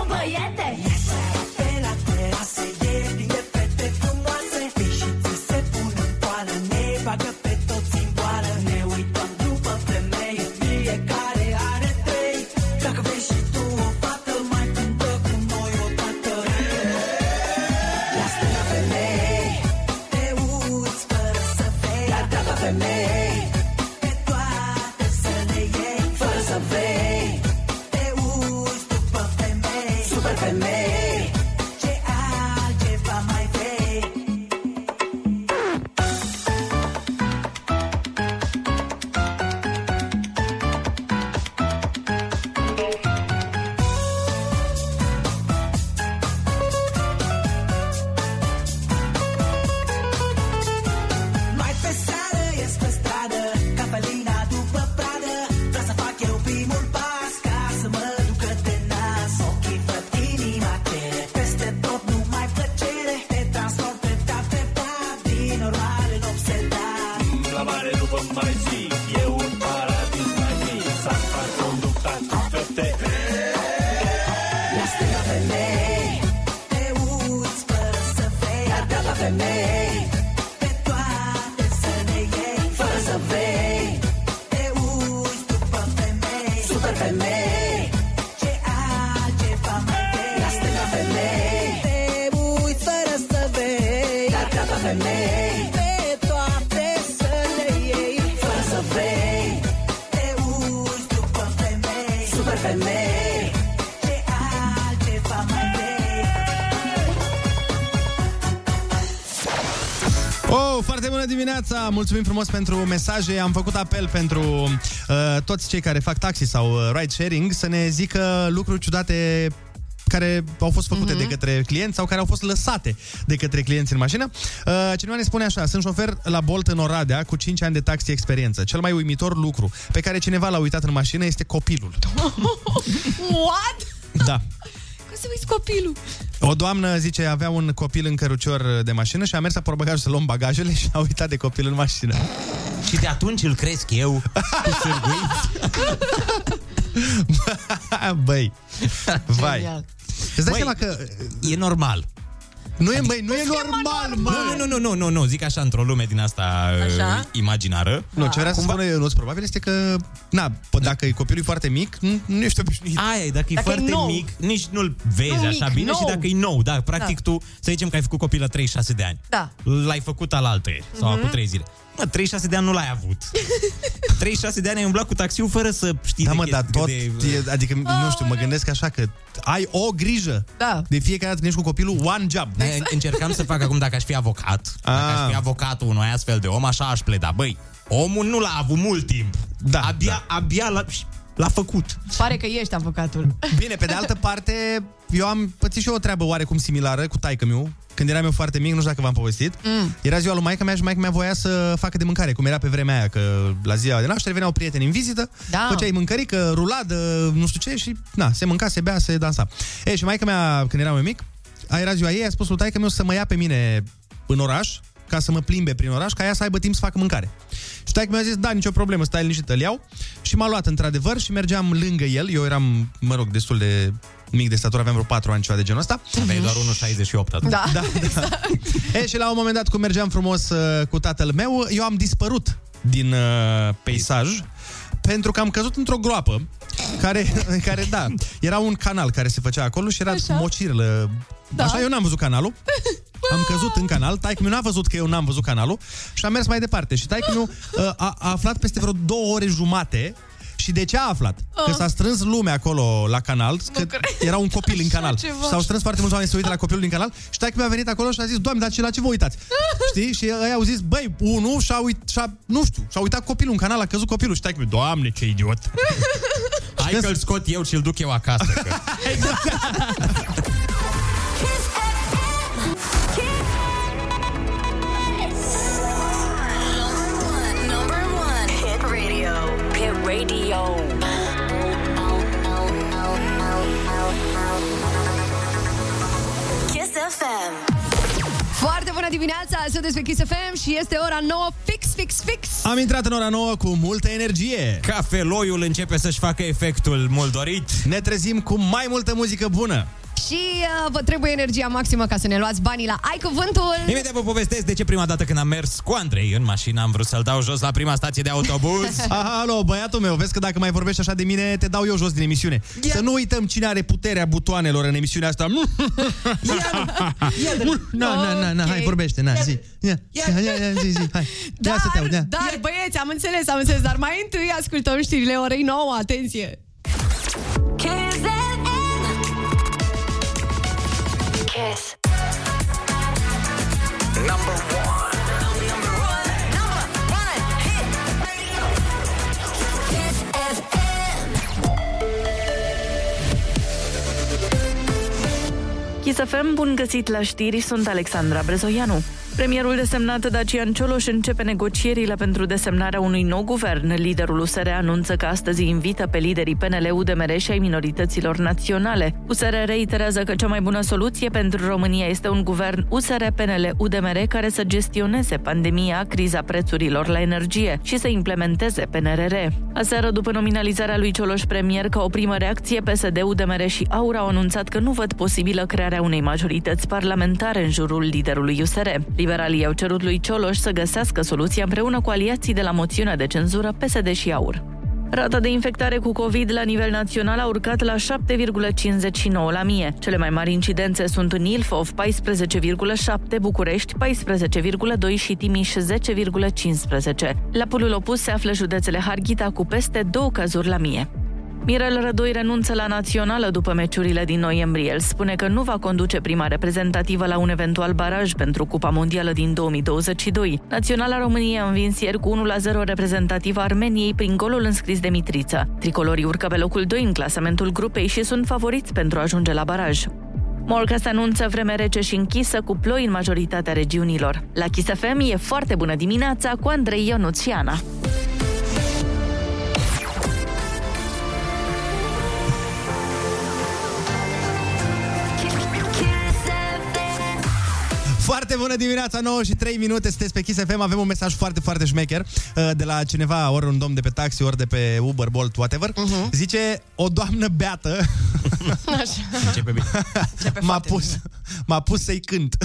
dimineața! Mulțumim frumos pentru mesaje. Am făcut apel pentru uh, toți cei care fac taxi sau uh, ride sharing să ne zică lucruri ciudate care au fost făcute Mhm. mm-hmm. de către clienți sau care au fost lăsate de către clienți în mașină. Uh, cineva ne spune așa, sunt șofer la Bolt în Oradea cu 5 ani de taxi experiență. Cel mai uimitor lucru pe care cineva l-a uitat în mașină este copilul. What? Da. Cum să uiți copilul? O doamnă zice avea un copil în cărucior de mașină și a mers la portbagaj să luăm bagajele și a uitat de copil în mașină. Și de atunci îl cresc eu cu sârguiți. Băi, vai. Genial. Îți dai Băi, seama că... E normal. Nu e, băi, nu e normal, mă! Nu, nu, nu, nu, nu, nu, zic așa, într-o lume din asta Așa? uh, imaginară. Nu, ce vrea să spună Ionuț, probabil, este că, na, p- dacă e copilul e foarte mic, nu, nu ești obișnuit. Aia e, dacă, Dacă e e foarte nou. mic, nici nu-l vezi Nu așa mic, bine nou. și dacă e nou, da, practic tu, să zicem că ai făcut copil la 36 de ani. Da. L-ai făcut al altăieri sau Mhm. acum 3 zile. Mă, 36 de ani nu l-ai avut. 36 de ani ai umblat cu taxiul fără să știi Da, de mă, chestii dar tot, de... e, adică, nu știu, mă gândesc așa că ai o grijă. Da. De fiecare dată când ești cu copilul, one job. Da, Încercam să fac acum dacă aș fi avocat. Dacă Ah. aș fi avocatul unui astfel de om, așa aș pleda. Băi, omul nu l-a avut mult timp. Da, abia, abia l-a, l-a făcut. Pare că ești avocatul. Bine, pe de altă parte, eu am pățit și eu o treabă oarecum similară cu taică meu. Când eram eu foarte mic, nu știu dacă v-am povestit. Mm. Era ziua lui maica mea și maica mea voia să facă de mâncare, cum era pe vremea aia, că la ziua de naștere veneau prieteni în vizită, Da. făceai mâncărică, ruladă, nu știu ce și na, se mânca, se bea, se dansa. E, și maica mea, când eram eu mic, a era ziua ei, a spus lui taică meu să mă ia pe mine în oraș, ca să mă plimbe prin oraș, ca ea să aibă timp să facă mâncare. Și taică mi-a zis, da, nicio problemă, stai liniștit, îl iau. Și m-a luat într-adevăr și mergeam lângă el. Eu eram, mă rog, destul de mic de statură, aveam vreo 4 ani, ceva de genul ăsta. Aveai doar 1,68 atunci. Da. Da, da. e, și la un moment dat, cum mergeam frumos uh, cu tatăl meu, eu am dispărut din uh, peisaj pentru că am căzut într-o groapă care, care, da, era un canal care se făcea acolo și era Așa. mocirlă. Da. Așa, eu n-am văzut canalul. Am căzut în canal, taică meu n-a văzut că eu n-am văzut canalul și am mers mai departe. Și taică meu uh, a, a aflat peste vreo două ore jumate și de ce a aflat? Că s-a strâns lumea acolo la canal, că era un copil în canal. ceva. Și s-au strâns foarte mulți oameni să uite la copilul din canal și taică mi-a venit acolo și a zis, Doamne, dar ce, la ce vă uitați? Știi? Și ei au zis, băi, unul și-a uit, și-a, nu știu, și-a uitat copilul în canal, a căzut copilul și taică Doamne, ce idiot! Hai că-l scot eu și-l duc eu acasă. Că... Number radio. Kiss FM. Foarte bună dimineața, sunteți pe Kiss FM și este ora 9 fix, fix, fix. Am intrat în ora 9 cu multă energie. Cafeloiul începe să-și facă efectul mult dorit. Ne trezim cu mai multă muzică bună. Și uh, vă trebuie energia maximă ca să ne luați banii la Ai Cuvântul. Imediat vă povestesc de ce prima dată când am mers cu Andrei în mașină am vrut să-l dau jos la prima stație de autobuz. Aha, alo, băiatul meu, vezi că dacă mai vorbești așa de mine, te dau eu jos din emisiune. Ia. Să nu uităm cine are puterea butoanelor în emisiunea asta. Na, na, na, na, hai, Ok. vorbește, na, zi. Ia, ia, ia, ia, zi, zi, hai. Ia să te aud, ia. dar băieți, am înțeles, am înțeles, dar mai întâi ascultăm știrile orei 9, atenție. Kiss FM, bun găsit la știri, sunt Alexandra Brezoianu. Premierul desemnat Dacian Cioloș începe negocierile pentru desemnarea unui nou guvern. Liderul USR anunță că astăzi invită pe liderii PNL, UDMR și ai minorităților naționale. USR reiterează că cea mai bună soluție pentru România este un guvern USR-PNL-UDMR care să gestioneze pandemia, criza prețurilor la energie și să implementeze PNRR. Aseară, după nominalizarea lui Cioloș premier ca o primă reacție, PSD, UDMR și AUR au anunțat că nu văd posibilă crearea unei majorități parlamentare în jurul liderului USR. Liberalii au cerut lui Cioloș să găsească soluția împreună cu aliații de la moțiunea de cenzură PSD și AUR. Rata de infectare cu COVID la nivel național a urcat la 7,59 la mie. Cele mai mari incidențe sunt în Ilfov 14,7, București 14,2 și Timiș 10,15. La polul opus se află județele Harghita cu peste două cazuri la mie. Mirel Rădoi renunță la națională după meciurile din noiembrie. El spune că nu va conduce prima reprezentativă la un eventual baraj pentru Cupa Mondială din 2022. Naționala României a învins ieri cu 1-0 reprezentativa Armeniei prin golul înscris de Mitriță. Tricolorii urcă pe locul 2 în clasamentul grupei și sunt favoriți pentru a ajunge la baraj. Morcast anunță vreme rece și închisă cu ploi în majoritatea regiunilor. La Kiss FM e foarte bună dimineața cu Andrei Ionuț fa Foarte bună dimineața, 9 și 3 minute, sunteți pe Kiss FM. Avem un mesaj foarte, foarte șmecher uh, de la cineva, ori un domn de pe taxi, ori de pe Uber, Bolt, whatever. Mhm. Zice, o doamnă beată Începe bine. m-a pus, m-a pus să-i cânt.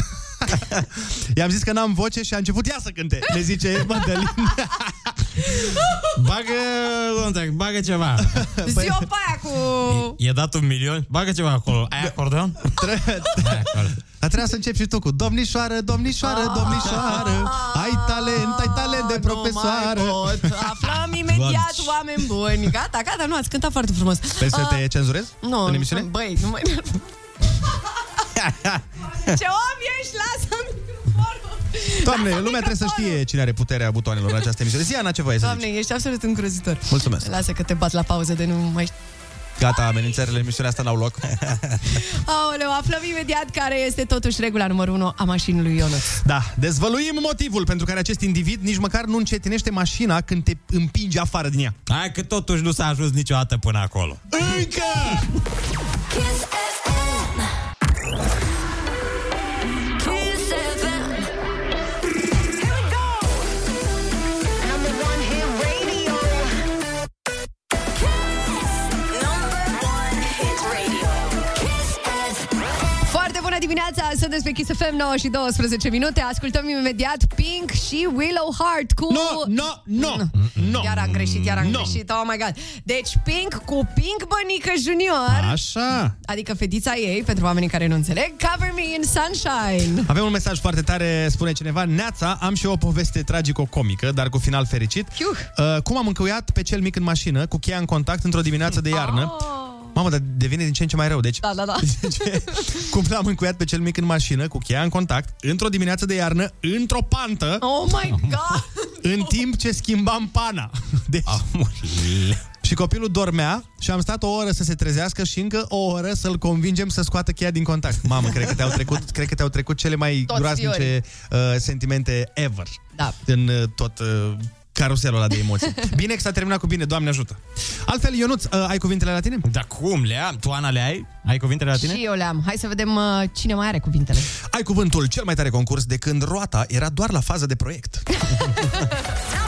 I-am zis că n-am voce și a început ea să cânte. Le zice Madalin. Bagă, contact, bagă ceva. Zi-o pe aia cu... E dat un milion? Bagă ceva acolo. Ai acordeon? Dar trebuia să începi și tu cu Domnișoară, domnișoară, domnișoară Ai talent, ai talent de profesoară Aflăm imediat, oameni buni. Gata, gata, nu, ați cântat foarte frumos. Vrei să Ah, te cenzurez Nu, în emisiune? băi, nu mai... Ce om ești, lasă-mi microfonul. Doamne, Lasă lumea trebuie să microfonul. știe cine are puterea butoanelor în această emisiune Zi, Ana, ce voie să Doamne, zici? ești absolut îngrozitor. Mulțumesc. Lasă că te bat la pauză de nu mai știu. Gata, amenințările în emisiunea asta n-au loc Aoleu, aflăm imediat care este totuși regula numărul 1 a mașinii lui Ionuț. Da, dezvăluim motivul pentru care acest individ nici măcar nu încetinește mașina când te împinge afară din ea Hai că totuși nu s-a ajuns niciodată până acolo. Încă! Dimineața, sunteți pe Kiss FM 9 și 12 minute. Ascultăm imediat Pink și Willow Heart cu... No, no, no, no Iar am greșit, iar am No. greșit, oh my god. Deci Pink cu Pink Bănică Junior. Așa Adică fetița ei, pentru oamenii care nu înțeleg, Cover Me in Sunshine. Avem un mesaj foarte tare, spune cineva Neața, am și eu o poveste tragico-comică, dar cu final fericit Fiuh. uh, Cum am încăuiat pe cel mic în mașină, cu cheia în contact, într-o dimineață de iarnă Mamă, dar devine din ce în ce mai rău Deci, Da, da, da. cum l-am încuiat pe cel mic în mașină, cu cheia în contact Într-o dimineață de iarnă, într-o pantă Oh my god! În timp ce schimbam pana deci, Și copilul dormea și am stat o oră să se trezească și încă o oră să-l convingem să scoată cheia din contact. Mamă, cred că te-au trecut, cred că te-au trecut cele mai Toți groaznice uh, sentimente ever Da. în uh, tot uh, caruselul ăla de emoții. Bine că s-a terminat cu bine, Doamne ajută. Altfel, Ionuț, uh, ai cuvintele la tine? Da cum le am? Tu, Ana, le ai? Ai cuvintele la tine? Și eu le-am. Hai să vedem uh, cine mai are cuvintele. Ai cuvântul cel mai tare concurs de când roata era doar la fază de proiect.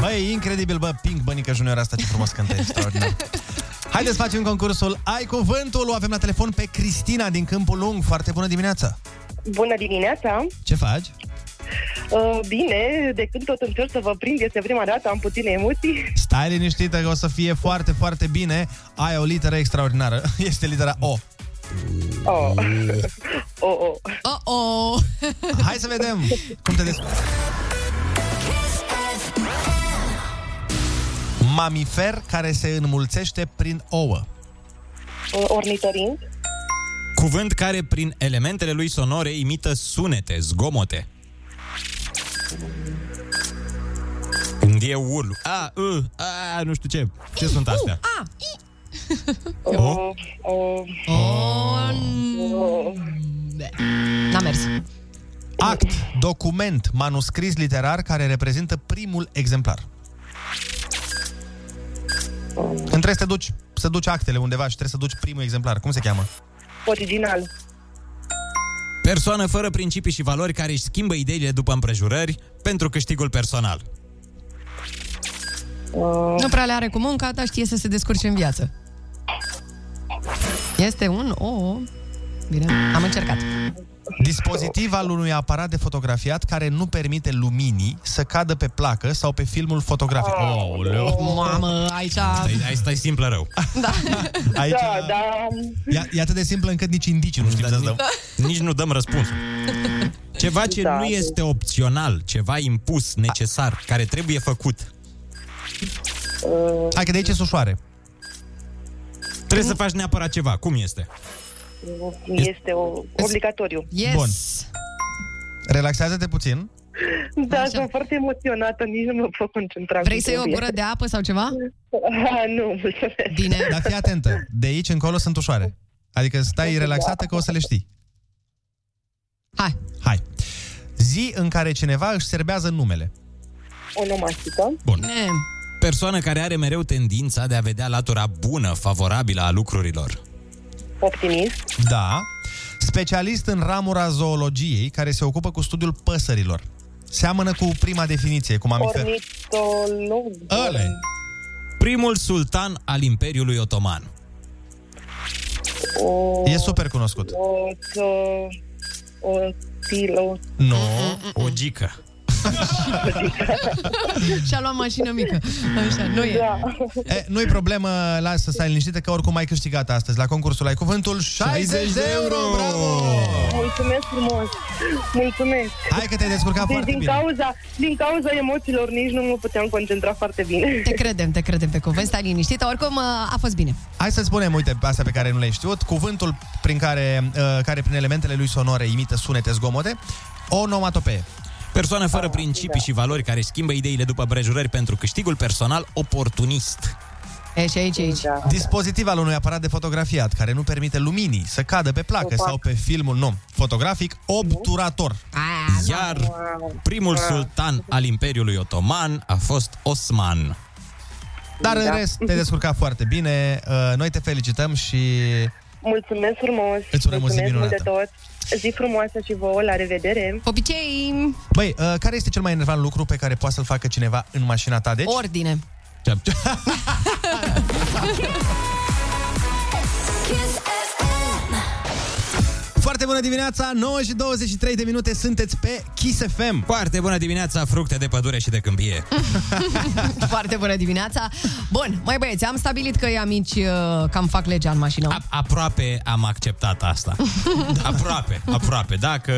Băi, e incredibil, bă, Pink Bănică Junior asta ce frumos cântă, extraordinar. Haideți să facem concursul Ai Cuvântul, o avem la telefon pe Cristina din Câmpul Lung. Foarte bună dimineața! Bună dimineața! Ce faci? Uh, bine, de când tot încerc să vă prind, este prima dată, am puține emoții. Stai liniștită că o să fie foarte, foarte bine. Ai o literă extraordinară. Este litera O. Oh. oh, oh. Oh, oh. Hai să vedem cum te descurci. Mamifer care se înmulțește prin ouă. Uh, ornitorind, Cuvânt care prin elementele lui sonore imită sunete, zgomote. Când e urlu. A, uh, a, nu știu ce. Ce sunt astea? A, i. uh, uh, Oh, uh, N-a mers. Act, document, manuscris literar care reprezintă primul exemplar. Când trebuie să te duci, să duci actele undeva și trebuie să duci primul exemplar. Cum se cheamă? original, Persoană fără principii și valori care își schimbă ideile după împrejurări pentru câștigul personal. uh, Nu prea le are cu munca, dar știe să se descurce în viață. Este un o. Bine, am încercat. Dispozitiv al unui aparat de fotografiat care nu permite luminii să cadă pe placă sau pe filmul fotografic. Oh, Mamă, aici... Stai, hai, stai simplă rău. Da. Aici da, da, e, e atât de simplă încât nici indicii nu știm să dăm. Nici nu dăm răspunsul. Ceva ce Da, nu da. este opțional, ceva impus, necesar, care trebuie făcut. uh, Hai că de aici e ușoare. Trebuie să faci neapărat ceva. Cum este? Este o, obligatoriu. Yes. Bun. Relaxează-te puțin. Da, Așa. sunt foarte emoționată, nici nu mă pot concentra. Vrei cum să iei o trebuie. gură de apă sau ceva? Ah, nu, mulțumesc. Bine. Dar fii atentă. De aici încolo sunt ușoare. Adică stai relaxată că o să le știi. Hai. Hai. Zi în care cineva își serbează numele. Onomastică, Bun. Ne. Persoană care are mereu tendința de a vedea latura bună, favorabilă a lucrurilor. Optimist. Da. Specialist în ramura zoologiei care se ocupă cu studiul păsărilor. Seamănă cu prima definiție, cu mamifer. Ornitolog. Ăle. Primul sultan al Imperiului Otoman. O... E super cunoscut. O... O... O... Tilo. Nu. O gică. Și-a luat mașină mică. Așa, nu e. Da. E, nu-i problemă, lasă să stai liniștită că oricum ai câștigat astăzi la concursul Ai Cuvântul 60 de euro! Bravo! Mulțumesc frumos. Mulțumesc. Hai că te-ai descurcat deci foarte din bine. Cauza, din cauza emoțiilor nici nu mă puteam concentra foarte bine. Te credem, te credem pe cuvânt, stai liniștită. Oricum, a fost bine. Hai să spunem, uite, astea pe care nu le-ai știut, cuvântul prin care, uh, care prin elementele lui sonore imită sunete zgomote, onomatopee. Persoană fără principii și valori care schimbă ideile după prejurări pentru câștigul personal oportunist. E și aici, aici. Da. Dispozitiv al unui aparat de fotografiat care nu permite luminii să cadă pe placă Opa. sau pe filmul nu, fotografic, obturator. Iar primul sultan al Imperiului Otoman a fost Osman. Dar în Da. rest, te-ai descurcat foarte bine. Uh, Noi te felicităm și Mulțumesc frumos. Îți urăm o zi Mulțumesc mult de minunată. tot. Zi frumoasă și vouă, la revedere. Popicei! Băi, uh, care este cel mai enervant lucru pe care poate să-l facă cineva în mașina ta? Deci? Ordine. Foarte bună dimineața, 9 și 23 de minute, sunteți pe Kiss FM. Foarte bună dimineața, fructe de pădure și de câmpie. Foarte bună dimineața. Bun, mai băieți, am stabilit că e amici uh, cam fac legea în mașină. A- aproape am acceptat asta. Aproape, aproape. Dacă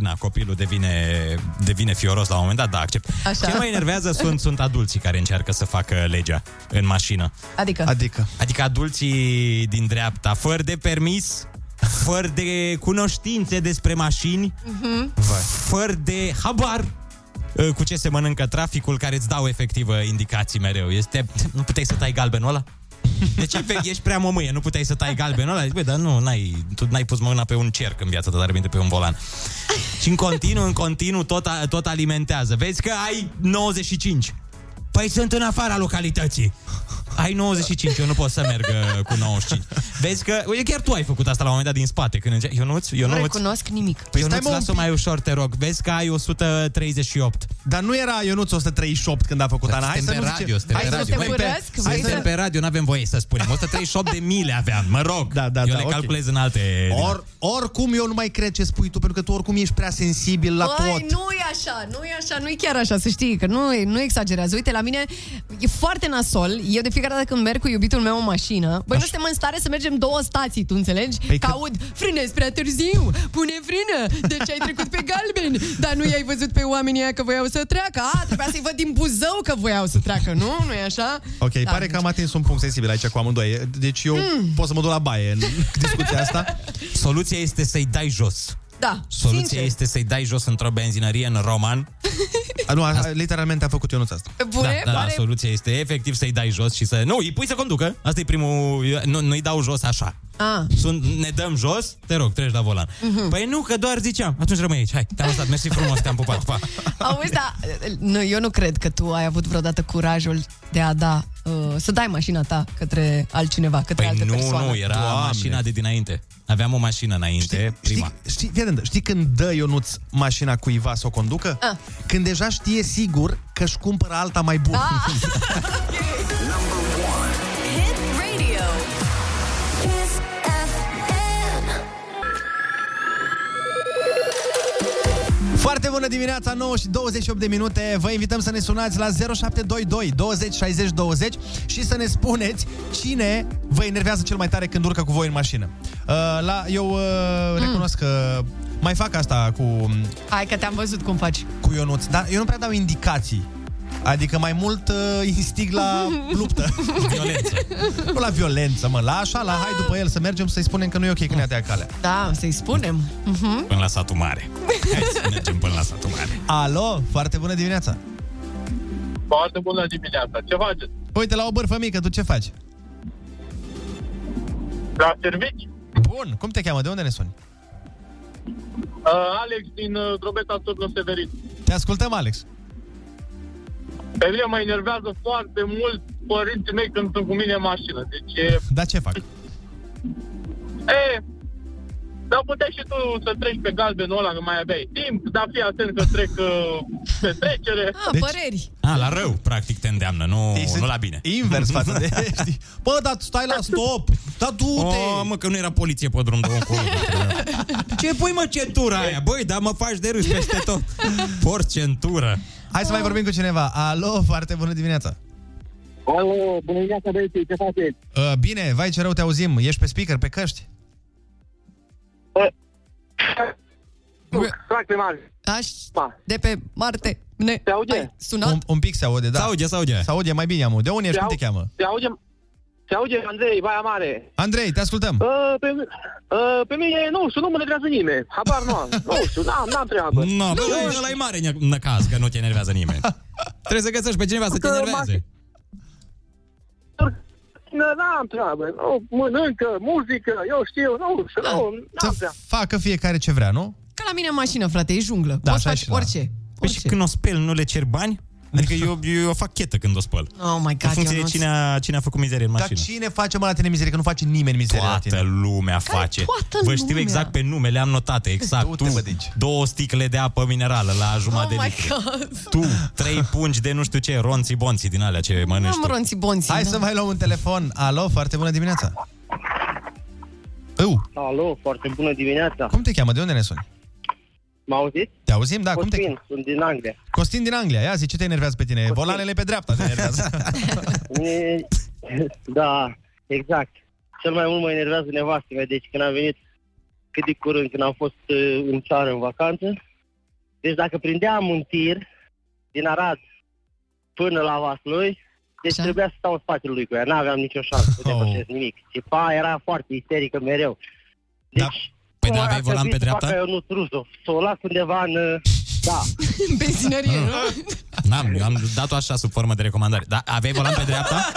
na, copilul devine, devine fioros la un moment dat, da, accept. Așa. Ce mă enervează sunt, sunt adulții care încearcă să facă legea în mașină. Adică? Adică? Adică adulții din dreapta, fără de permis, fără de cunoștințe despre mașini, Mhm. fără de habar uh, cu ce se mănâncă traficul, care îți dau efectiv uh, indicații mereu. Este, nu puteai să tai galbenul ăla? Deci efect, ești prea mămâie, nu puteai să tai galbenul ăla? Zici, Băi, dar nu, n-ai, tu n-ai pus mâna pe un cerc în viața ta, dar bine pe un volan. Și în continuu, în continuu, tot, a- tot alimentează. Vezi că ai 95. Păi sunt în afara localității. Ai 95, eu nu pot să merg uh, cu 95. Vezi că, uite, chiar tu ai făcut asta la un moment dat din spate, când înce- Ionuț, Nu Ionuț, recunosc nimic. Păi Ionuț, stai, mă, un lasă pic. mai ușor, te rog. Vezi că ai 138. Dar nu era Ionuț 138 când a făcut Ana. Hai să Suntem nu pe zice- radio, suntem Hai pe să radio. spunem te pe- urăsc, hai vrei să- Suntem pe radio, nu avem voie să spunem. 138 de mile aveam, mă rog. Da, da, eu da, le ok. calculez în alte... Or, oricum eu nu mai cred ce spui tu, pentru că tu oricum ești prea sensibil la Băi, tot. nu e așa, nu e așa, nu e chiar așa, să știi, că nu, e- nu exagerează. Uite, la mine e foarte nasol. Eu de fiecare dată când merg cu iubitul meu în mașină, băi, nu suntem în stare să mergem două stații, tu înțelegi? Păi că că- aud, frânezi prea târziu, pune frână, deci ai trecut pe galben, dar nu i-ai văzut pe oamenii aia că voiau să treacă. A, trebuia să-i văd din buzău că voiau să treacă, nu? nu e așa? Ok, Da, pare că am atins un punct sensibil aici cu amândoi. Deci eu Mm. pot să mă duc la baie în discuția asta. Soluția este să-i dai jos. Da, Soluția sincer. este să-i dai jos într-o benzinărie în Roman. A, nu, a, literalmente a făcut Ionuț asta. Pe bune? da, da, Pare- soluția este efectiv să-i dai jos și să... Nu, îi pui să conducă. Asta e primul... Nu, nu-i dau jos așa. Ah. Sunt, ne dăm jos, te rog, treci la volan. Mhm. Păi nu, că doar ziceam. Atunci rămâi aici. Hai, te-am lăsat. Mersi frumos, te-am pupat. Pa. Auzi, da, nu, eu nu cred că tu ai avut vreodată curajul de a da, uh, să dai mașina ta către altcineva, către Păi altă nu, persoană. nu, era Doamne. mașina de dinainte. Aveam o mașină înainte, prima. Știi, știi, fii atent, știi când dă Ionuț mașina cuiva să o conducă? Ah. Când deja știe sigur că își cumpără alta mai bună. Ah. Foarte bună dimineața, 9 și 28 de minute. Vă invităm să ne sunați la 0722 20 60 20 și să ne spuneți cine vă enervează cel mai tare când urcă cu voi în mașină. Uh, la, eu uh, recunosc că mai fac asta cu, Hai că te-am văzut cum faci. cu Ionuț, dar eu nu prea dau indicații. Adică mai mult uh, instig la luptă. Violență. nu la violență, mă, la așa, la hai după el să mergem să-i spunem că nu e ok când ne ia calea. Da, să-i spunem. Uh-huh. Până la satul mare. Hai să mergem până la satul mare. Alo, foarte bună dimineața. Foarte bună dimineața. Ce faceți? Uite, la o bârfă mică, tu ce faci? La servici? Bun, cum te cheamă? De unde ne suni? Uh, Alex din uh, Drobeta Turnul Severin. Te ascultăm, Alex. Pe mine mă enervează foarte mult părinții mei când sunt cu mine în mașină. Deci, e, Dar ce fac? e, dar puteai și tu să treci pe galbenul ăla, că mai aveai timp, dar fii atent că trec uh, pe trecere. Ah, deci... păreri. A, la rău, practic, te îndeamnă, nu, nu la bine. Invers față de... Știi? Bă, dar stai la stop! Da, du-te! Oh, mă, că nu era poliție pe drum de încolo. Ce pui, mă, centura aia? Băi, dar mă faci de râs peste tot. Port centură. Hai să mai vorbim cu cineva. Alo, foarte bună dimineața! Alo, bună dimineața, băieții, ce faceți? Uh, bine, vai ce rău te auzim. Ești pe speaker, pe căști? Foarte mare. Aș, de pe Marte, ne Se aude? ai sunat? Un, un pic se aude, da. Se aude, se aude. Se aude mai bine, amu. De unde ești? Cum te cheamă? Se aude, se aude Andrei, Baia Mare. Andrei, te ascultăm. Uh, pe, uh, pe mine, nu știu, nu mă enervează nimeni. Habar nu am. Nu știu, n-am, n-am treabă. No, bă, ăla e mare ne- năcaz, că nu te enervează nimeni. Trebuie să găsești pe cineva să te Că enerveze. Nu, n-am treabă. Nu, mănâncă, muzică, eu știu, nu știu, nu, n-am treabă. Facă fiecare ce vrea, nu? Ca la mine în mașină, frate, e junglă. Da, Poți așa face și la- orice. Păi și când o speli, nu le cer bani? Adică eu, eu o fac chetă când o spăl. Oh my În God, funcție de Ionuț. cine a, cine a făcut mizerie în Dar mașină. cine face mă la tine mizerie? Că nu face nimeni mizerie la tine. Toată lumea face. toată Vă știu lumea? exact pe nume, le-am notate exact. Du-te, tu, bă, deci. două sticle de apă minerală la jumătate Oh de my litru. God. Tu, trei pungi de nu știu ce, ronții bonții din alea ce mănânci Am tu. ronții bonții. Hai da. să mai luăm un telefon. Alo, foarte bună dimineața. Eu, Alo, foarte bună dimineața. cum te cheamă? De unde ne suni? Mă auziți? Te auzim? Da, cum te Cosmin, sunt din Anglia. Costin din Anglia. Ia zi, ce te enervează pe tine? Volanele pe dreapta te enervează. E- Da, exact. Cel mai mult mă enervează nevastă mea, deci când am venit cât de curând, când am fost uh, în țară în vacanță, deci dacă prindeam un tir din Arad până la Vaslui, deci Așa. trebuia să stau în spatele lui cu ea, n-aveam nicio șansă, nu Oh. depășesc nimic. Și pa era foarte isterică mereu. Deci, Da. Păi cum da, ar aveai volan trebui pe să dreapta? facă Ionuț Rusu, să o las undeva în... uh, Da, În benzinărie, nu? N-am, eu am dat-o așa sub formă de recomandare. Dar aveai volan pe dreapta?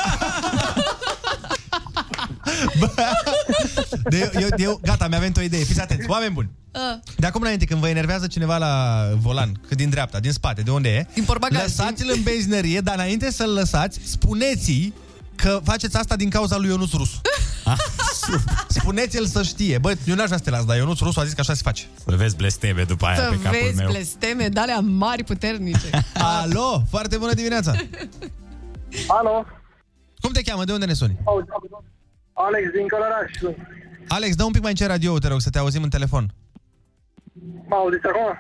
De, eu, eu, gata, mi-a venit o idee. Fiți atenți, oameni buni. Ah, De acum înainte, când vă enervează cineva la volan, cât din dreapta, din spate, de unde e, Din portbagaj, lăsați-l în benzinărie, dar înainte să-l lăsați, spuneți-i că faceți asta din cauza lui Ionuț Rusu. Ah, Spuneți-l să știe. Bă, eu n-aș vrea să te las, dar Ionuț Rusu a zis că așa se face. Să vezi blesteme după aia Să pe capul vezi meu. blesteme de alea mari, puternice. Alo, foarte bună dimineața. alo, Cum te cheamă? De unde ne suni? Alex din Călăraș, Alex, dă un pic mai încet radio te rog, să te auzim în telefon. mă auziți acum?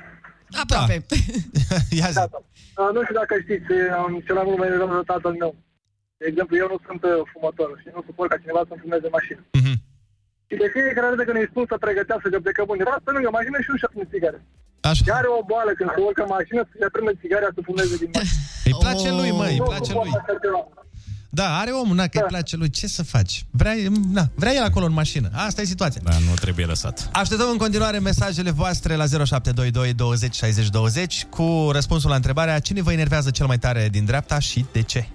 Aproape. Ia zi. Uh, nu știu dacă știți, am cel mai mult mă enervează tatăl meu. De exemplu, eu nu sunt uh, fumător și nu suport ca cineva să-mi fumeze în mașină. Mhm. Și de fiecare dată când îi spun să pregătească că plecăm undeva, pe lângă mașină și nu-și aprinde țigare. Așa. Și are o boală când se urcă în mașină să-și aprinde țigarea să fumeze din mașină. Îi place lui, mă, îi Nu place suport lui. așa ceva. Da, are omul, na, că îi place lui. Ce să faci? Vrea, na, vrea el acolo în mașină. Asta e situația. Da, nu trebuie lăsat. Așteptăm în continuare mesajele voastre la 0722 20 60 20 cu răspunsul la întrebarea cine vă enervează cel mai tare din dreapta și de ce.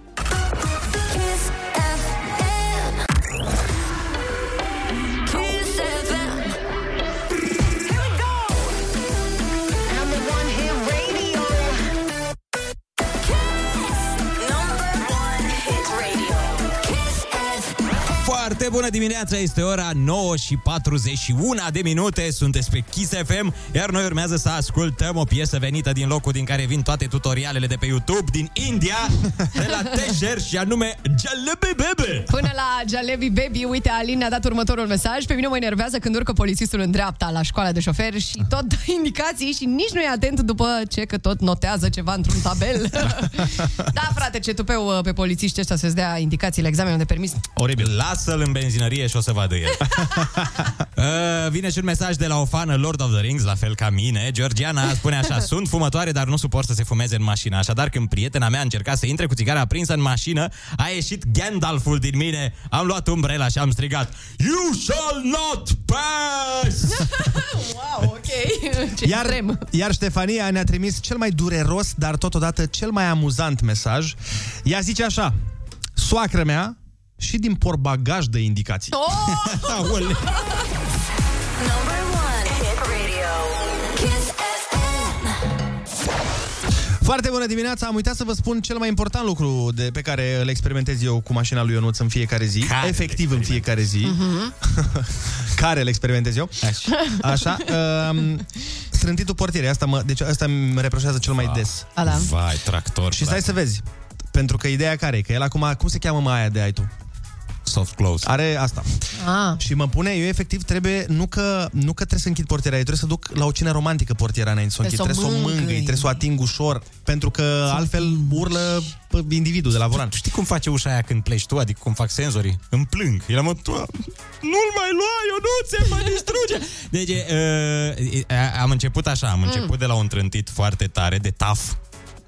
Bună dimineața, este ora 9 și 41 de minute, sunteți pe Kiss FM, iar noi urmează să ascultăm o piesă venită din locul din care vin toate tutorialele de pe YouTube din India, de la Tesher și anume Jalebi Bebe. Până la Jalebi Baby, uite, Alin ne-a dat următorul mesaj. Pe mine mă enervează când urcă polițistul în dreapta la școala de șofer și tot dă indicații și nici nu e atent după ce că tot notează ceva într-un tabel. da, frate, ce tupeu uh, pe polițiști ăștia să-ți dea indicații la examenul de permis. Oribil. Lasă-l în benzinărie și o să vadă el. uh, vine și un mesaj de la o fană Lord of the Rings, la fel ca mine. Georgiana spune așa, sunt fumătoare, dar nu suport să se fumeze în mașină. Așadar, când prietena mea a încercat să intre cu țigara aprinsă în mașină, a ieșit Gandalful din mine. Am luat umbrela și am strigat, You shall not pass! wow, ok. Ce Iar, extrem. iar Ștefania ne-a trimis cel mai dureros, dar totodată cel mai amuzant mesaj. Ea zice așa, soacră mea și din porbagaj de indicații. Oh! Aole. Number one hit radio. Kiss FM. Foarte bună dimineața! Am uitat să vă spun cel mai important lucru de, pe care îl experimentez eu cu mașina lui Ionuț în fiecare zi. Care efectiv în fiecare zi. Mhm. care îl experimentez eu. Așa. Um, strântitul portierei. Asta mă, deci asta îmi reproșează cel mai des. A, da. Vai, tractor. Și stai să vezi. Pentru că ideea care e? Că el acum, cum se cheamă mai aia de ai tu? Soft close. Are asta. Ah. Și mă pune, eu efectiv trebuie, nu că, nu că trebuie să închid portiera, eu trebuie să duc la o cină romantică portiera înainte să o închid. Trebuie Trebuie să să o o mângâi, mângâi. trebuie să o ating ușor, pentru că altfel urlă pă, individul de la volan. Știi cum face ușa aia când pleci tu? Adică cum fac senzorii? Îmi plâng. El mă, "Doamne, nu-l mai lua, eu nu ți mă distruge. Deci, uh, am început așa, am început de la un trântit foarte tare de taf.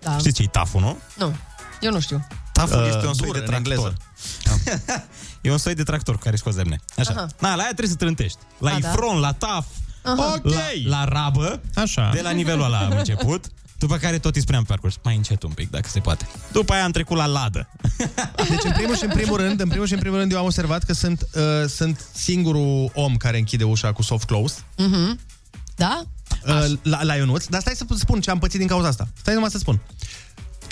Da. Știți ce e taful, nu? Nu, eu nu știu. Taful Uh, este un soi dur, de în tractor. engleză. e un soi de tractor cu care scoți lemne. Așa. Aha. Na, la aia trebuie să trântești. La A, da. ifron, la taf, Aha. la, la rabă, Așa. de la nivelul ăla am început. După care tot îi spuneam pe parcurs, mai încet un pic, dacă se poate. După aia am trecut la ladă. Deci, în primul și în primul rând, în primul și în primul rând, eu am observat că sunt, uh, sunt singurul om care închide ușa cu soft close Mhm. Da? uh, la, la Ionuț. Dar stai să spun ce am pățit din cauza asta. Stai numai să spun.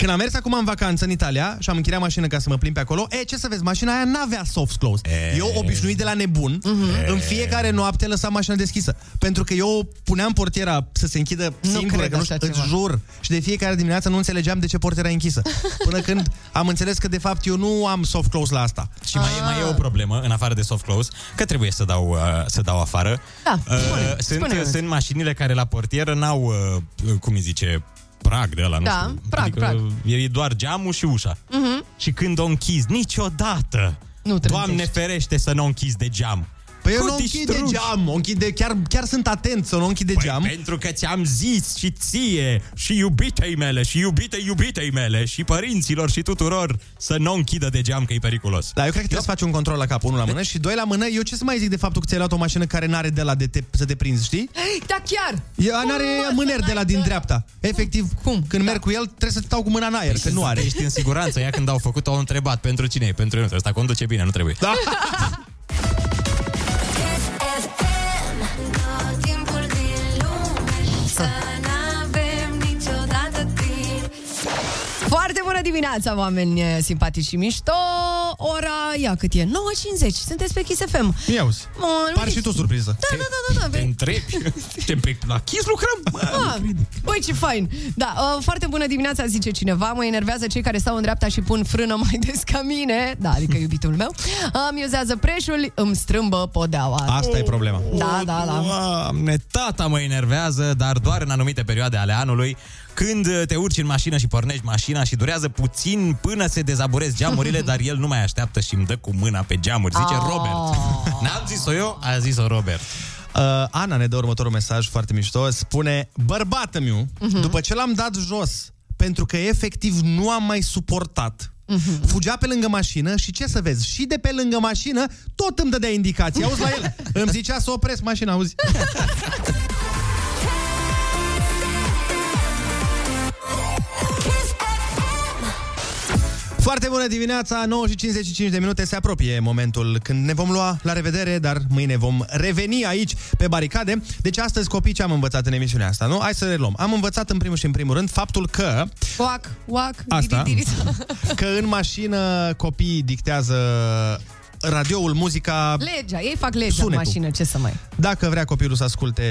Când am mers acum în vacanță în Italia și am închiriat mașină ca să mă plimb pe acolo, e, ce să vezi, mașina aia n-avea soft close. E. Eu, obișnuit de la nebun, în fiecare noapte lăsam mașina deschisă. Pentru că eu puneam portiera să se închidă Nu singură, cred că nu așa știu, îți ceva. jur. Și de fiecare dimineață nu înțelegeam de ce portiera e închisă. Până când am înțeles că, de fapt, eu nu am soft close la asta. Și mai e, mai e o problemă, în afară de soft close, că trebuie să dau, uh, să dau afară. Da, Uh, spune, sunt, spune. sunt mașinile care la portieră n-au, uh, cum îi zice, prag de ăla, nu Da, știu. prag, adică prag. e doar geamul și ușa. Mhm. Și când o închizi, niciodată, Nu Doamne trântești. ferește să nu o închizi de geam. Păi eu Cu nu închid de distrugi. geam, o închid de, chiar, chiar sunt atent să nu închid de Păi geam. pentru că ți-am zis și ție și iubitei mele și iubite iubitei mele și părinților și tuturor să nu închidă de geam că e periculos. Da, eu cred că trebuie să faci un control la cap, unul la mână și doi la mână. Eu ce să mai zic de faptul că ți-ai luat o mașină care n-are de la de te, să te prinzi, știi? Da, chiar. Ea n-are mâner de la din dreapta. Efectiv, Cum? când merg cu el, trebuie să stau cu mâna în aer, că nu are. Ești în siguranță. Ea când au făcut, au întrebat pentru cine e, pentru el. Ăsta conduce bine, nu trebuie. Da. dimineața, oameni eh, simpatici și mișto. Ora, ia cât e? 9.50. Sunteți pe Kiss FM. Ia auzi. Bun, Pare și tu surpriză. Da, da, da, da, da. Te întrebi? Te pe la Kiss lucrăm? Ah, Băi, ce fain! Da, uh, foarte bună dimineața, zice cineva. Mă enervează cei care stau în dreapta și pun frână mai des ca mine. Da, adică iubitul meu. Îmi uzează preșul, îmi strâmbă podeaua. Asta e problema. Da, da, da. Doamne, tata mă enervează, dar doar în anumite perioade ale anului, când te urci în mașină și pornești mașina și durează puțin până se dezaburez geamurile, dar el nu mai așteaptă și îmi dă cu mâna pe geamuri. Zice Oh. Robert. N-am zis-o eu, a zis-o Robert. Uh, Ana ne dă următorul mesaj foarte mișto. Spune, bărbatul meu, Mhm. după ce l-am dat jos, pentru că efectiv nu am mai suportat, Mhm. fugea pe lângă mașină și ce să vezi, și de pe lângă mașină tot îmi dădea indicații. Auzi la el? Îmi zicea să opresc mașina, auzi? Foarte bună dimineața, 9 și 55 de minute, se apropie momentul când ne vom lua la revedere, dar mâine vom reveni aici pe baricade. Deci astăzi copii ce am învățat în emisiunea asta, nu? Hai să le luăm. Am învățat în primul și în primul rând faptul că Uac, uac, Asta. diri, diri. că în mașină copiii dictează radioul, muzica, Legea, ei fac legea în Sunetul. mașină, ce să mai... dacă vrea copilul să asculte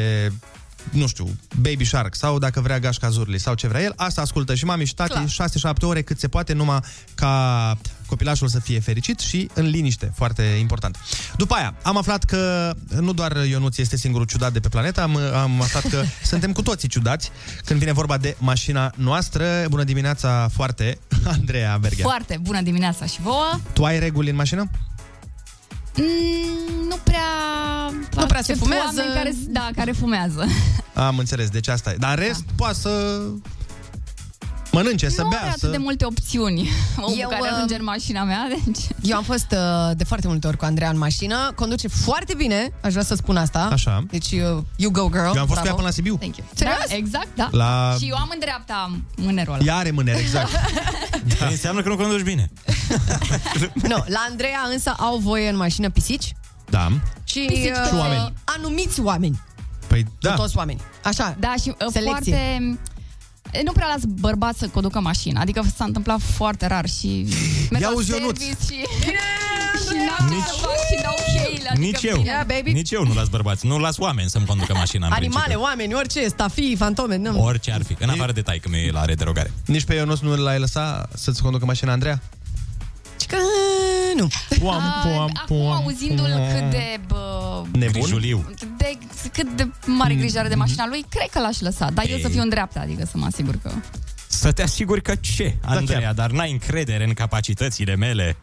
nu știu, Baby Shark sau dacă vrea Gașca Zurli sau ce vrea el, asta ascultă și mami și tati, 6-7 ore cât se poate, numai ca copilașul să fie fericit și în liniște, foarte important. După aia, am aflat că nu doar Ionuț este singurul ciudat de pe planetă, am, am aflat că suntem cu toții ciudați când vine vorba de mașina noastră. Bună dimineața, foarte, Andreea Berger. Foarte bună dimineața și vouă. Tu ai reguli în mașină? Mm, nu prea... Nu prea se accept fumează. Oameni care, da, care fumează. Am înțeles, deci asta e. Dar în rest, poate să mănânce, să nu bea, are atât să... de multe opțiuni. Omul Eu, care uh, ajunge în mașina mea, deci... Eu am fost uh, de foarte multe ori cu Andreea în mașină, conduce foarte bine, aș vrea să spun asta. Așa. Deci, uh, you go girl. Eu am fost cu bravo. ea până la Sibiu. Thank you. Serios? Da, exact, da. La- Și eu am în dreapta mânerul ăla. Ea are mânere, exact. Da. Înseamnă că nu conduci bine. Nu, la Andreea însă au voie în mașină pisici Da. și, Pisici uh, Și oameni. anumiți oameni. Păi Da. da. Toți oameni. Așa. Da, și uh, Selecție. foarte... E, Nu prea las bărbați să conducă mașina, adică s-a întâmplat foarte rar și merg Ia la uzi, Ionuț. service și, și n-am ce să fac și dau cheile. Adică Nici eu. bine. Yeah, baby. Nici eu nu las bărbați. Nu las oameni să-mi conducă mașina în Animale, principiu. oameni, orice, stafii, fantome, nu. Orice ar fi. În afară de taică mi la are derogare. Nici pe Ionuț nu l-ai lăsat să-ți conducă mașina, Andreea? Că nu. Puam, puam, Acum, puam, auzindu-l puam. cât de, bă, Nebun? Grijuliu. de, cât de mare grijă are de mașina lui, cred că l-aș lăsa. Dar eu să Ei. fiu în dreapta, adică să mă asigur că... Să te asiguri că ce, Andreea, chiar. dar n-ai încredere în capacitățile mele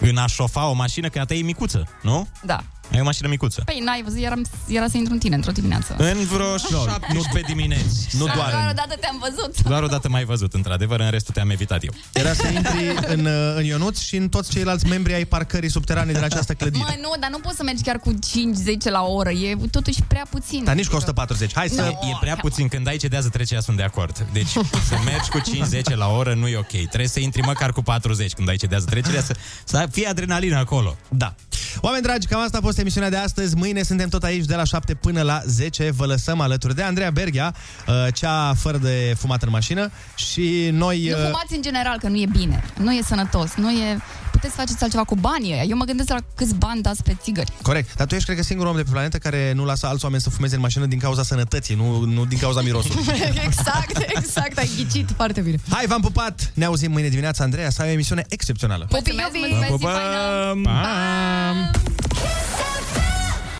în a șofa o mașină, că a ta e micuță, nu? Da. Ai o mașină micuță. Păi n-ai văzut, era, era să intru în tine într-o dimineață. În vreo 17 dimineți. Nu Doar doar o dată te-am văzut. Doar o dată mai văzut, într-adevăr, în restul te-am evitat eu. Era să intri în, uh, în Ionuț și în toți ceilalți membri ai parcării subterane din această clădire. Mă, nu, dar nu poți să mergi chiar cu 5-10 la oră. E totuși prea puțin. Dar nici cu 140. Hai să... E prea puțin. Când ai cedează trecerea, sunt de acord. Deci să mergi cu 5-10 la oră nu e ok. Trebuie să intri măcar cu 40 când ai cedează trecerea, să, să fie adrenalină acolo. Da. Oameni dragi, cam asta a fost emisiunea de astăzi. Mâine suntem tot aici de la 7 până la 10. Vă lăsăm alături de Andreea Berghia, uh, cea fără de fumat în mașină și noi... Nu uh, fumați în general, că nu e bine. Nu e sănătos. Nu e... Puteți să faceți altceva cu banii ăia. Eu mă gândesc la câți bani dați pe țigări. Corect. Dar tu ești, cred că, singurul om de pe planetă care nu lasă alți oameni să fumeze în mașină din cauza sănătății, nu, nu din cauza mirosului. exact, exact, ai ghicit foarte bine. Hai, v-am pupat! Ne auzim mâine dimineața, Andreea, să ai o emisiune excepțională. Pupii, iubi! Vă pupăm! Pa!